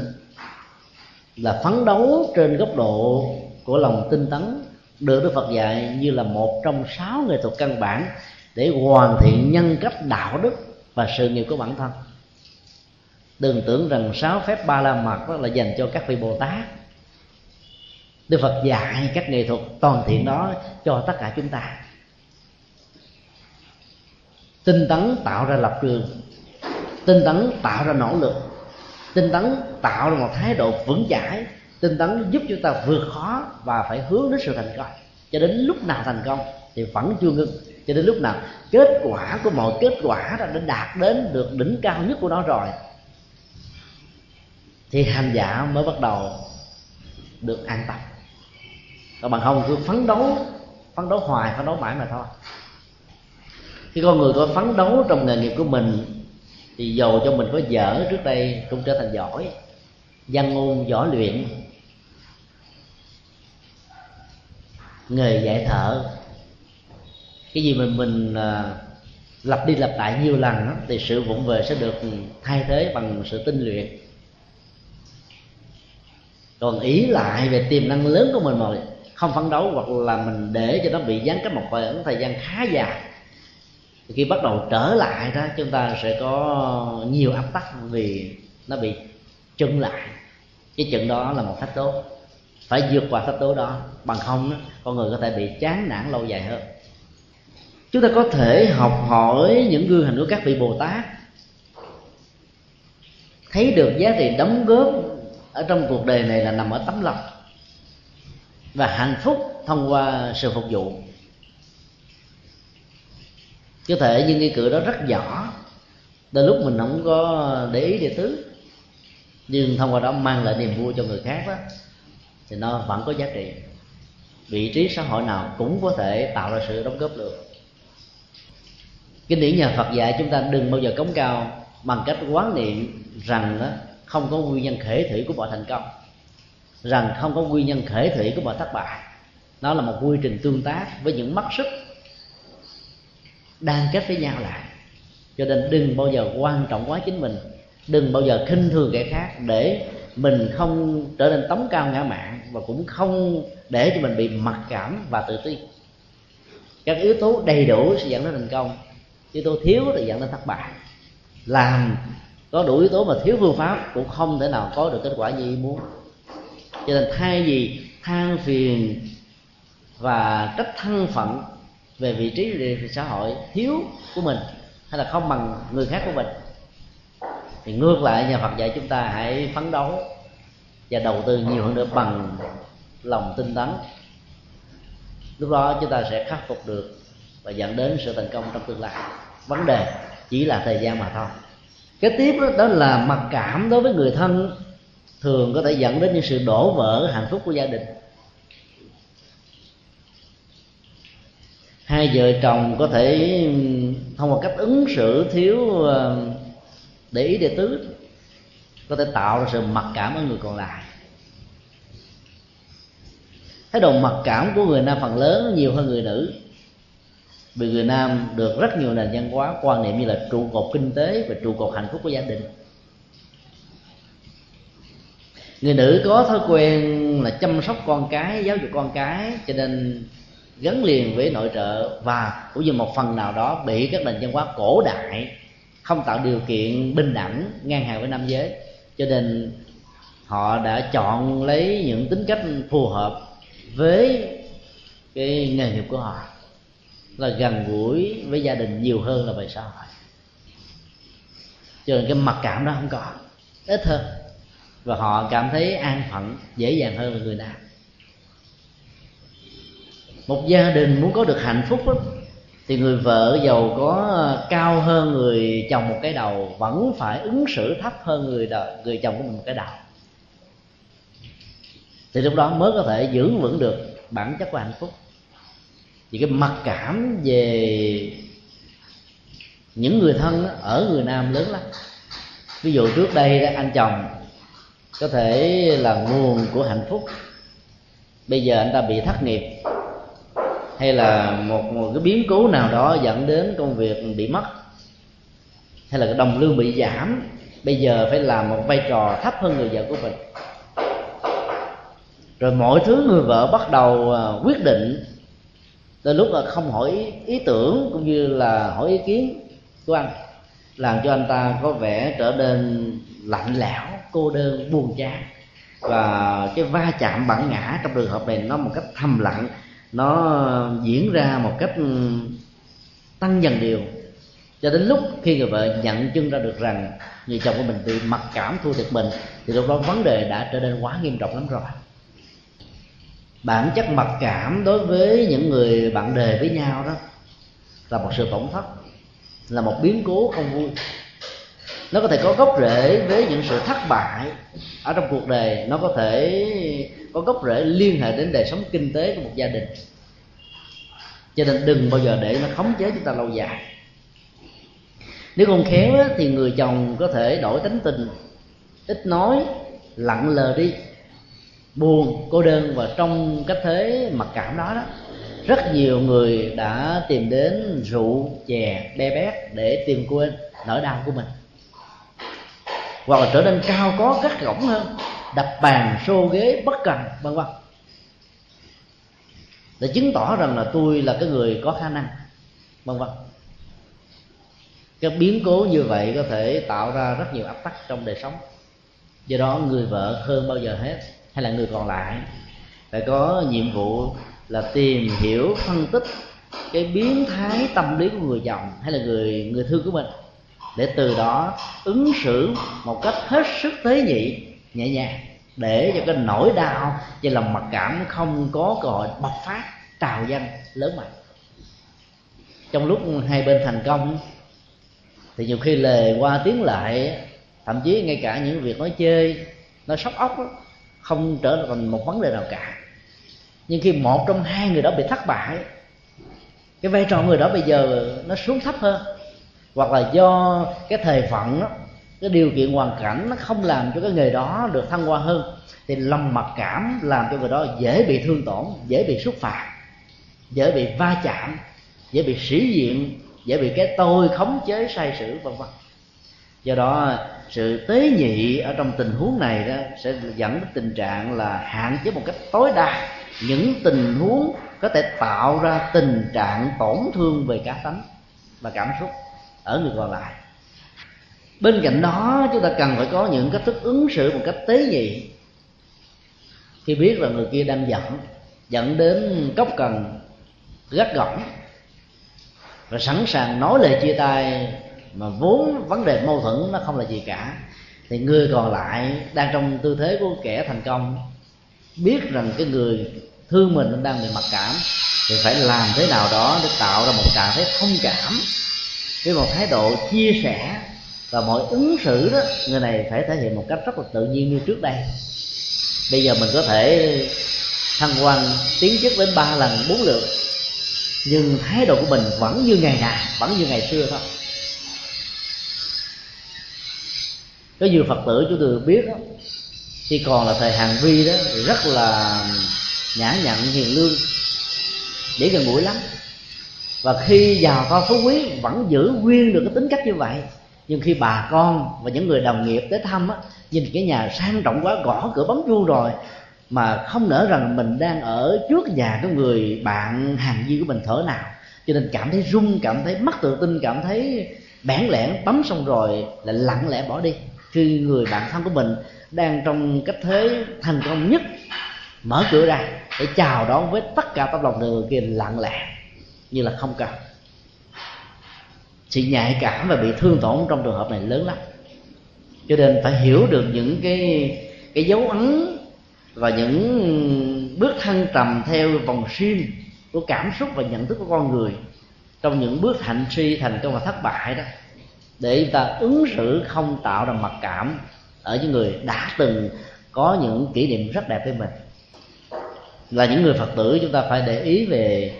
là phấn đấu trên góc độ của lòng tinh tấn được Đức Phật dạy như là một trong sáu nghệ thuật căn bản để hoàn thiện nhân cách đạo đức và sự nghiệp của bản thân đừng tưởng rằng sáu phép ba la mật đó là dành cho các vị bồ tát đức phật dạy các nghệ thuật toàn thiện đó cho tất cả chúng ta. Tinh tấn tạo ra lập trường. Tinh tấn tạo ra nỗ lực. Tinh tấn tạo ra một thái độ vững chãi. Tinh tấn giúp chúng ta vượt khó và phải hướng đến sự thành công. Cho đến lúc nào thành công thì vẫn chưa ngưng cho đến lúc nào kết quả của mọi kết quả đã đạt đến được đỉnh cao nhất của nó rồi thì hành giả mới bắt đầu được an tâm. Còn bằng không cứ phấn đấu phấn đấu hoài phấn đấu mãi mà thôi. Khi con người có phấn đấu trong nghề nghiệp của mình thì dầu cho mình có dở trước đây cũng trở thành giỏi văn ngôn võ luyện. Nghề dạy thợ cái gì mình mình à, lặp đi lặp lại nhiều lần đó, thì sự vụng về sẽ được thay thế bằng sự tinh luyện còn ý lại về tiềm năng lớn của mình mà không phấn đấu hoặc là mình để cho nó bị gián cách một khoảng thời gian khá dài thì khi bắt đầu trở lại đó chúng ta sẽ có nhiều áp tắc vì nó bị chưng lại. Cái chừng đó là một thách tố phải vượt qua thách tố đó bằng không đó, con người có thể bị chán nản lâu dài hơn. Chúng ta có thể học hỏi những gương hình của các vị bồ tát thấy được giá trị đóng góp ở trong cuộc đời này là nằm ở tấm lòng và hạnh phúc thông qua sự phục vụ. Có thể những nghi cử đó rất nhỏ đôi lúc mình không có để ý địa tứ nhưng thông qua đó mang lại niềm vui cho người khác đó thì nó vẫn có giá trị. Vị trí xã hội nào cũng có thể tạo ra sự đóng góp được. Kinh điển nhà Phật dạy chúng ta đừng bao giờ cống cao bằng cách quán niệm rằng đó, không có nguyên nhân khể thủy của mọi thành công. Rằng không có nguyên nhân khể thủy của mọi thất bại. Nó là một quy trình tương tác với những mắt sức đang kết với nhau lại. Cho nên đừng bao giờ quan trọng quá chính mình. Đừng bao giờ khinh thường kẻ khác để mình không trở nên tống cao ngã mạng và cũng không để cho mình bị mặc cảm và tự ti. Các yếu tố đầy đủ sẽ dẫn đến thành công. Yếu tố thiếu thì dẫn đến thất bại. Làm có đủ yếu tố mà thiếu phương pháp, cũng không thể nào có được kết quả như ý muốn. Cho nên thay vì than phiền và trách thân phận về vị trí về xã hội thiếu của mình, hay là không bằng người khác của mình, thì ngược lại nhà Phật dạy chúng ta hãy phấn đấu và đầu tư nhiều hơn nữa bằng lòng tinh tấn. Lúc đó chúng ta sẽ khắc phục được và dẫn đến sự thành công trong tương lai. Vấn đề chỉ là thời gian mà thôi cái tiếp đó, đó là mặc cảm đối với người thân thường có thể dẫn đến những sự đổ vỡ hạnh phúc của gia đình. Hai vợ chồng có thể thông qua cách ứng xử thiếu ờ, để ý để tứ có thể tạo ra sự mặc cảm ở người còn lại. Thái độ mặc cảm của người nam phần lớn nhiều hơn người nữ vì người nam được rất nhiều nền văn hóa, quan niệm như là trụ cột kinh tế và trụ cột hạnh phúc của gia đình. Người nữ có thói quen là chăm sóc con cái, giáo dục con cái, cho nên gắn liền với nội trợ và cũng như một phần nào đó bị các nền văn hóa cổ đại không tạo điều kiện bình đẳng, ngang hàng với nam giới. Cho nên họ đã chọn lấy những tính cách phù hợp với cái nghề nghiệp của họ là gần gũi với gia đình nhiều hơn là về xã hội cho nên cái mặc cảm đó không có ít hơn. Và họ cảm thấy an phận dễ dàng hơn là người nam. Một gia đình muốn có được hạnh phúc đó, thì người vợ giàu có ờ, cao hơn người chồng một cái đầu vẫn phải ứng xử thấp hơn người đời, người chồng của mình một cái đầu thì lúc đó mới có thể giữ vững được bản chất của hạnh phúc vì cái mặc cảm về những người thân ở người nam lớn lắm. Ví dụ trước đây anh chồng có thể là nguồn của hạnh phúc. Bây giờ anh ta bị thất nghiệp hay là một, một cái biến cố nào đó dẫn đến công việc bị mất hay là cái đồng lương bị giảm bây giờ phải làm một vai trò thấp hơn người vợ của mình. Rồi mọi thứ người vợ bắt đầu à, quyết định đôi lúc là không hỏi ý, ý tưởng cũng như là hỏi ý kiến của anh làm cho anh ta có vẻ trở nên lạnh lẽo cô đơn buồn chán. Và cái va chạm bản ngã trong trường hợp này nó một cách thầm lặng nó diễn ra một cách ừ, tăng dần điều cho đến lúc khi người vợ nhận chân ra được rằng người chồng của mình bị mặc cảm thua thiệt mình thì lúc đó vấn đề đã trở nên quá nghiêm trọng lắm rồi bản chất mặc cảm đối với những người bạn đề với nhau đó là một sự tổn thất, là một biến cố không vui. Nó có thể có gốc rễ với những sự thất bại ở trong cuộc đời. Nó có thể có gốc rễ liên hệ đến đời sống kinh tế của một gia đình. Cho nên đừng bao giờ để nó khống chế chúng ta lâu dài. Nếu không khéo thì người chồng có thể đổi tính tình, ít nói, lặng lờ đi buồn, cô đơn và trong cách thế mặc cảm đó đó, rất nhiều người đã tìm đến rượu chè be bét để tìm quên nỗi đau của mình. Hoặc là trở nên cao có gắt gỏng hơn, đập bàn, xô ghế, bất cần, vân vân. Để chứng tỏ rằng là tôi là cái người có khả năng, vân vân. Cái biến cố như vậy có thể tạo ra rất nhiều áp tắc trong đời sống. Do đó người vợ hơn bao giờ hết hay là người còn lại. Phải có nhiệm vụ là tìm hiểu phân tích cái biến thái tâm lý của người chồng hay là người người thương của mình để từ đó ứng xử một cách hết sức tế nhị nhẹ nhàng để cho cái nỗi đau và lòng mặc cảm không có cơ hội bộc phát trào danh lớn mạnh. Trong lúc hai bên thành công thì nhiều khi lề qua tiếng lại thậm chí ngay cả những việc nói chơi nói sóc ốc đó, không trở thành một vấn đề nào cả. Nhưng khi một trong hai người đó bị thất bại cái vai trò người đó bây giờ nó xuống thấp hơn. Hoặc là do cái thời phận đó, cái điều kiện hoàn cảnh nó không làm cho cái nghề đó được thăng hoa hơn thì lòng mặc cảm làm cho người đó dễ bị thương tổn dễ bị xúc phạm dễ bị va chạm dễ bị sĩ diện dễ bị cái tôi khống chế sai sử vân vân. Do đó sự tế nhị ở trong tình huống này đó sẽ dẫn đến tình trạng là hạn chế một cách tối đa những tình huống có thể tạo ra tình trạng tổn thương về cá tánh và cảm xúc ở người còn lại. Bên cạnh đó, chúng ta cần phải có những cách thức ứng xử một cách tế nhị. Khi biết là người kia đang giận, dẫn đến cốc cần, gắt gỏng và sẵn sàng nói lời chia tay mà vốn vấn đề mâu thuẫn nó không là gì cả. Thì người còn lại đang trong tư thế của kẻ thành công, biết rằng cái người thương mình đang bị mặc cảm, thì phải làm thế nào đó để tạo ra một trạng thái thông cảm. Với một thái độ chia sẻ và mọi ứng xử đó, người này phải thể hiện một cách rất là tự nhiên như trước đây. Bây giờ mình có thể thăng quan, tiến chức đến ba lần, bốn lượt, nhưng thái độ của mình vẫn như ngày nào, vẫn như ngày xưa thôi. Có nhiều phật tử chúng tôi biết đó, khi còn là thời hàng vi đó thì rất là nhã nhặn hiền lương để gần gũi lắm. Và khi giàu to phú quý vẫn giữ nguyên được cái tính cách như vậy. Nhưng khi bà con và những người đồng nghiệp tới thăm á nhìn cái nhà sang trọng quá gõ cửa bấm chuông rồi mà không nỡ rằng mình đang ở trước nhà cái người bạn hàng viên của mình thở nào. Cho nên cảm thấy run cảm thấy mất tự tin cảm thấy bản lẻn bấm xong rồi là lặng lẽ bỏ đi khi người bạn thân của mình đang trong cách thế thành công nhất, mở cửa ra để chào đón với tất cả tấm lòng người kia lặng lẽ, như là không cần. Sự nhạy cảm và bị thương tổn trong trường hợp này lớn lắm. Cho nên phải hiểu được những cái cái dấu ấn và những bước thăng trầm theo vòng sim của cảm xúc và nhận thức của con người trong những bước hạnh suy thành công và thất bại đó để chúng ta ứng xử không tạo ra mặc cảm ở những người đã từng có những kỷ niệm rất đẹp với mình. Là những người phật tử, chúng ta phải để ý về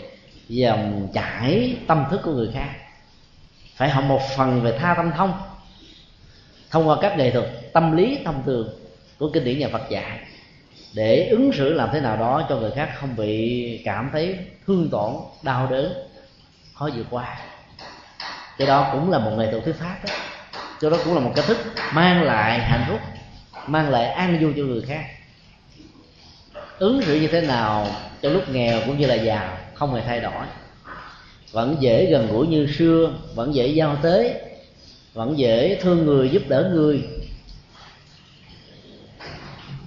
dòng chảy tâm thức của người khác. Phải học một phần về tha tâm thông. Thông qua các nghệ thuật tâm lý thông thường của kinh điển nhà Phật dạy, để ứng xử làm thế nào đó cho người khác không bị cảm thấy thương tổn, đau đớn, khó vượt qua cái đó cũng là một nghệ thuật thuyết pháp đó. Cho đó cũng là một cách thức mang lại hạnh phúc, mang lại an vui cho người khác. Ứng xử như thế nào cho lúc nghèo cũng như là giàu, không hề thay đổi. Vẫn dễ gần gũi như xưa, vẫn dễ giao tế, vẫn dễ thương người, giúp đỡ người.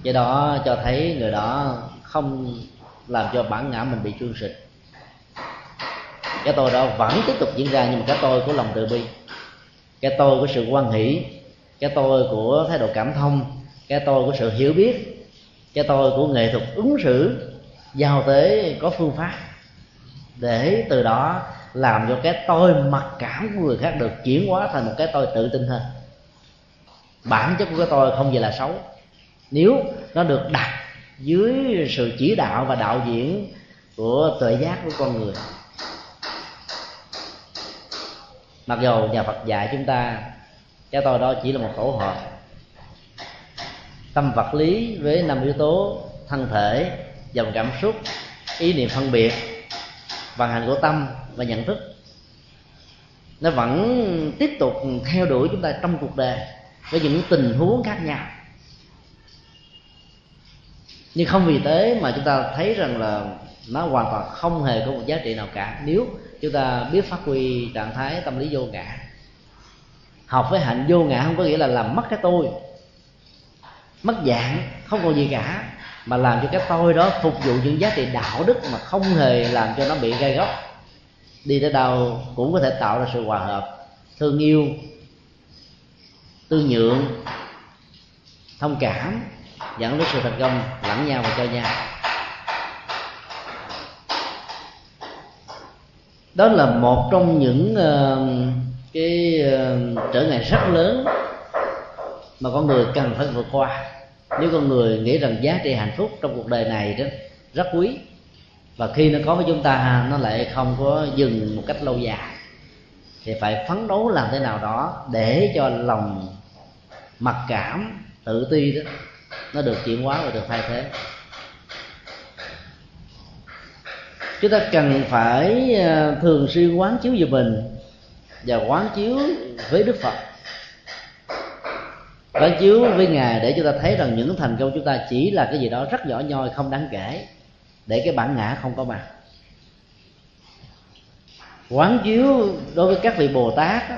Do đó cho thấy người đó không làm cho bản ngã mình bị chuông sịch cái tôi đó vẫn tiếp tục diễn ra nhưng mà cái tôi của lòng từ bi. Cái tôi của sự quan hỷ. Cái tôi của thái độ cảm thông. Cái tôi của sự hiểu biết. Cái tôi của nghệ thuật ứng xử. Giao tế có phương pháp. Để từ đó làm cho cái tôi mặc cảm của người khác được chuyển hóa thành một cái tôi tự tin hơn. Bản chất của cái tôi không gì là xấu. Nếu nó được đặt dưới sự chỉ đạo và đạo diễn của tuệ giác của con người mặc dù nhà phật dạy chúng ta, cái tôi đó chỉ là một tổ hợp. Tâm vật lý với năm yếu tố thân thể, dòng cảm xúc, ý niệm phân biệt, vận hành của tâm và nhận thức. Nó vẫn tiếp tục theo đuổi chúng ta trong cuộc đời với những tình huống khác nhau. Nhưng không vì thế mà chúng ta thấy rằng là nó hoàn toàn không hề có một giá trị nào cả. Nếu chúng ta biết phát huy trạng thái tâm lý vô ngã. Học với hạnh vô ngã không có nghĩa là làm mất cái tôi. Mất dạng, không còn gì cả, mà làm cho cái tôi đó phục vụ những giá trị đạo đức mà không hề làm cho nó bị gai góc. Đi tới đâu cũng có thể tạo ra sự hòa hợp, thương yêu, tương nhượng, thông cảm, dẫn đến sự thành công lẫn nhau và cho nhau. Đó là một trong những uh, cái uh, trở ngại rất lớn mà con người cần phải vượt qua. Nếu con người nghĩ rằng giá trị hạnh phúc trong cuộc đời này đó rất quý và khi nó có với chúng ta nó lại không có dừng một cách lâu dài thì phải phấn đấu làm thế nào đó để cho lòng mặc cảm tự ti đó nó được chuyển hóa và được thay thế. Chúng ta cần phải ờ, thường xuyên quán chiếu về mình và quán chiếu với đức phật. Quán chiếu với ngài để chúng ta thấy rằng những thành công chúng ta chỉ là cái gì đó rất nhỏ nhoi không đáng kể để cái bản ngã không có mặt. Quán chiếu đối với các vị bồ tát đó,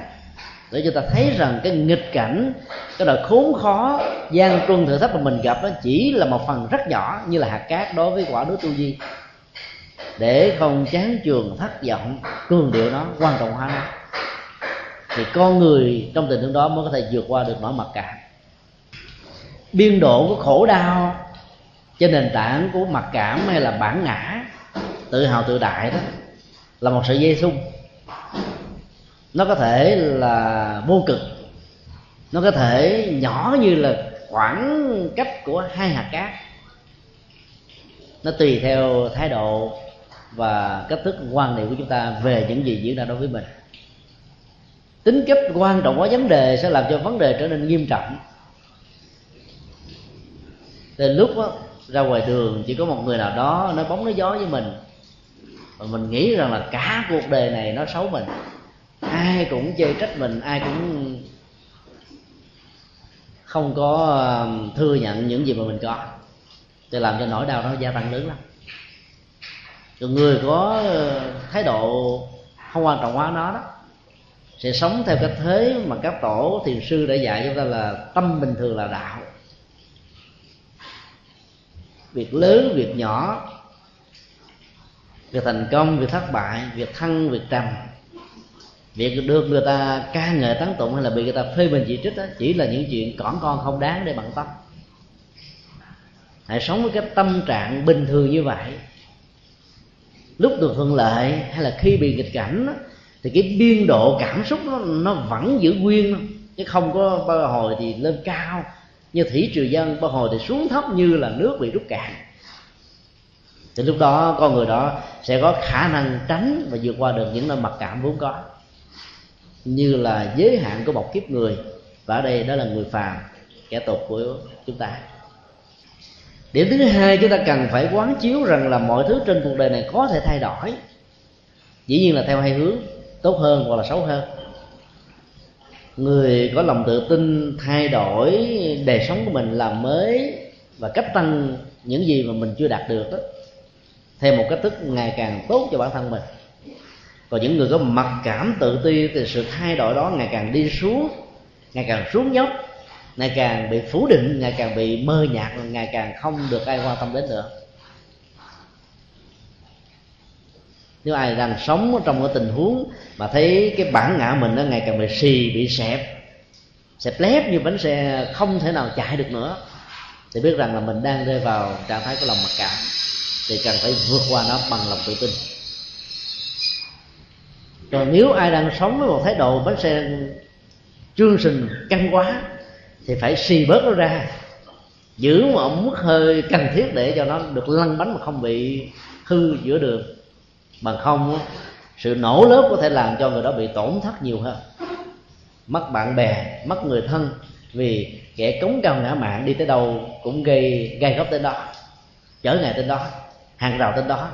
để chúng ta thấy rằng cái nghịch cảnh cái đời khốn khó gian truân thử thách mà mình gặp nó chỉ là một phần rất nhỏ như là hạt cát đối với quả núi tu di để không chán trường thất vọng, cường điệu nó quan trọng hóa nó. Thì con người trong tình huống đó mới có thể vượt qua được nỗi mặc cảm. Biên độ của khổ đau trên nền tảng của mặc cảm hay là bản ngã, tự hào tự đại đó, là một sợi dây xung. Nó có thể là vô cực. Nó có thể nhỏ như là khoảng cách của hai hạt cát. Nó tùy theo thái độ và cách thức quan niệm của chúng ta về những gì diễn ra đối với mình. Tính chất quan trọng của vấn đề sẽ làm cho vấn đề trở nên nghiêm trọng. Từ lúc đó, ra ngoài đường chỉ có một người nào đó nói bóng nói gió với mình. Và mình nghĩ rằng là cả cuộc đời này nó xấu mình. Ai cũng chê trách mình ai cũng không có à, thừa nhận những gì mà mình có. Thì làm cho nỗi đau nó gia tăng lớn lắm còn người có ờ, thái độ không quan trọng hóa nó đó sẽ sống theo cái thế mà các tổ thiền sư đã dạy chúng ta là tâm bình thường là đạo. Việc lớn việc nhỏ việc thành công việc thất bại việc thăng việc trầm. Việc được người ta ca ngợi tán tụng hay là bị người ta phê bình chỉ trích đó, chỉ là những chuyện cỏn con không đáng để bận tâm. Hãy sống với cái tâm trạng bình thường như vậy lúc được thuận lợi hay là khi bị nghịch cảnh đó, thì cái biên độ cảm xúc nó, nó vẫn giữ nguyên chứ không có bao hồi thì lên cao. Như thủy triều dân bao hồi thì xuống thấp như là nước bị rút cạn. Thì lúc đó con người đó sẽ có khả năng tránh và vượt qua được những nơi mặc cảm vốn có. Như là giới hạn của một kiếp người. Và ở đây đó là người phàm kẻ tục của chúng ta điểm thứ hai, chúng ta cần phải quán chiếu rằng là mọi thứ trên cuộc đời này có thể thay đổi. Dĩ nhiên là theo hai hướng, tốt hơn hoặc là xấu hơn. Người có lòng tự tin thay đổi đời sống của mình làm mới và cách tăng những gì mà mình chưa đạt được đó, theo một cách thức ngày càng tốt cho bản thân mình. Còn những người có mặc cảm tự ti thì sự thay đổi đó ngày càng đi xuống, ngày càng xuống dốc ngày càng bị phủ định, ngày càng bị mơ nhạt, ngày càng không được ai quan tâm đến nữa. Nếu ai đang sống trong cái tình huống mà thấy cái bản ngã mình nó ngày càng bị xì, bị xẹp xẹp lép như bánh xe không thể nào chạy được nữa, thì biết rằng là mình đang rơi vào trạng thái của lòng mặc cảm, thì cần phải vượt qua nó bằng lòng tự tin. Còn nếu ai đang sống với một thái độ bánh xe chương trình căng quá thì phải xì bớt nó ra. Giữ một mức hơi cần thiết để cho nó được lăn bánh mà không bị hư giữa đường. Bằng không sự nổ lớp có thể làm cho người đó bị tổn thất nhiều hơn. Mất bạn bè, mất người thân, vì kẻ cống cao ngã mạng đi tới đâu cũng gây gây gốc tới đó. Chở ngày tới đó, hàng rào tới đó.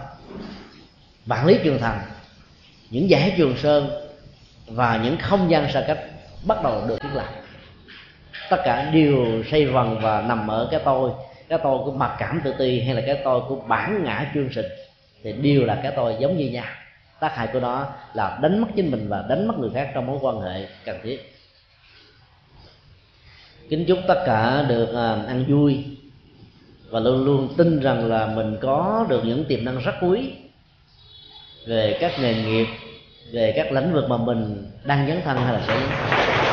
Vạn lý trường thành, những giải trường sơn và những không gian xa cách bắt đầu được thiết lập tất cả đều xây vần và nằm ở cái tôi. Cái tôi của mặc cảm tự ti hay là cái tôi của bản ngã chương sinh thì đều là cái tôi giống như nhau. Tác hại của nó là đánh mất chính mình và đánh mất người khác trong mối quan hệ cần thiết. Kính chúc tất cả được à, ăn vui và luôn luôn tin rằng là mình có được những tiềm năng rất quý về các nghề nghiệp, về các lĩnh vực mà mình đang dấn thân hay là sẽ dấn thân.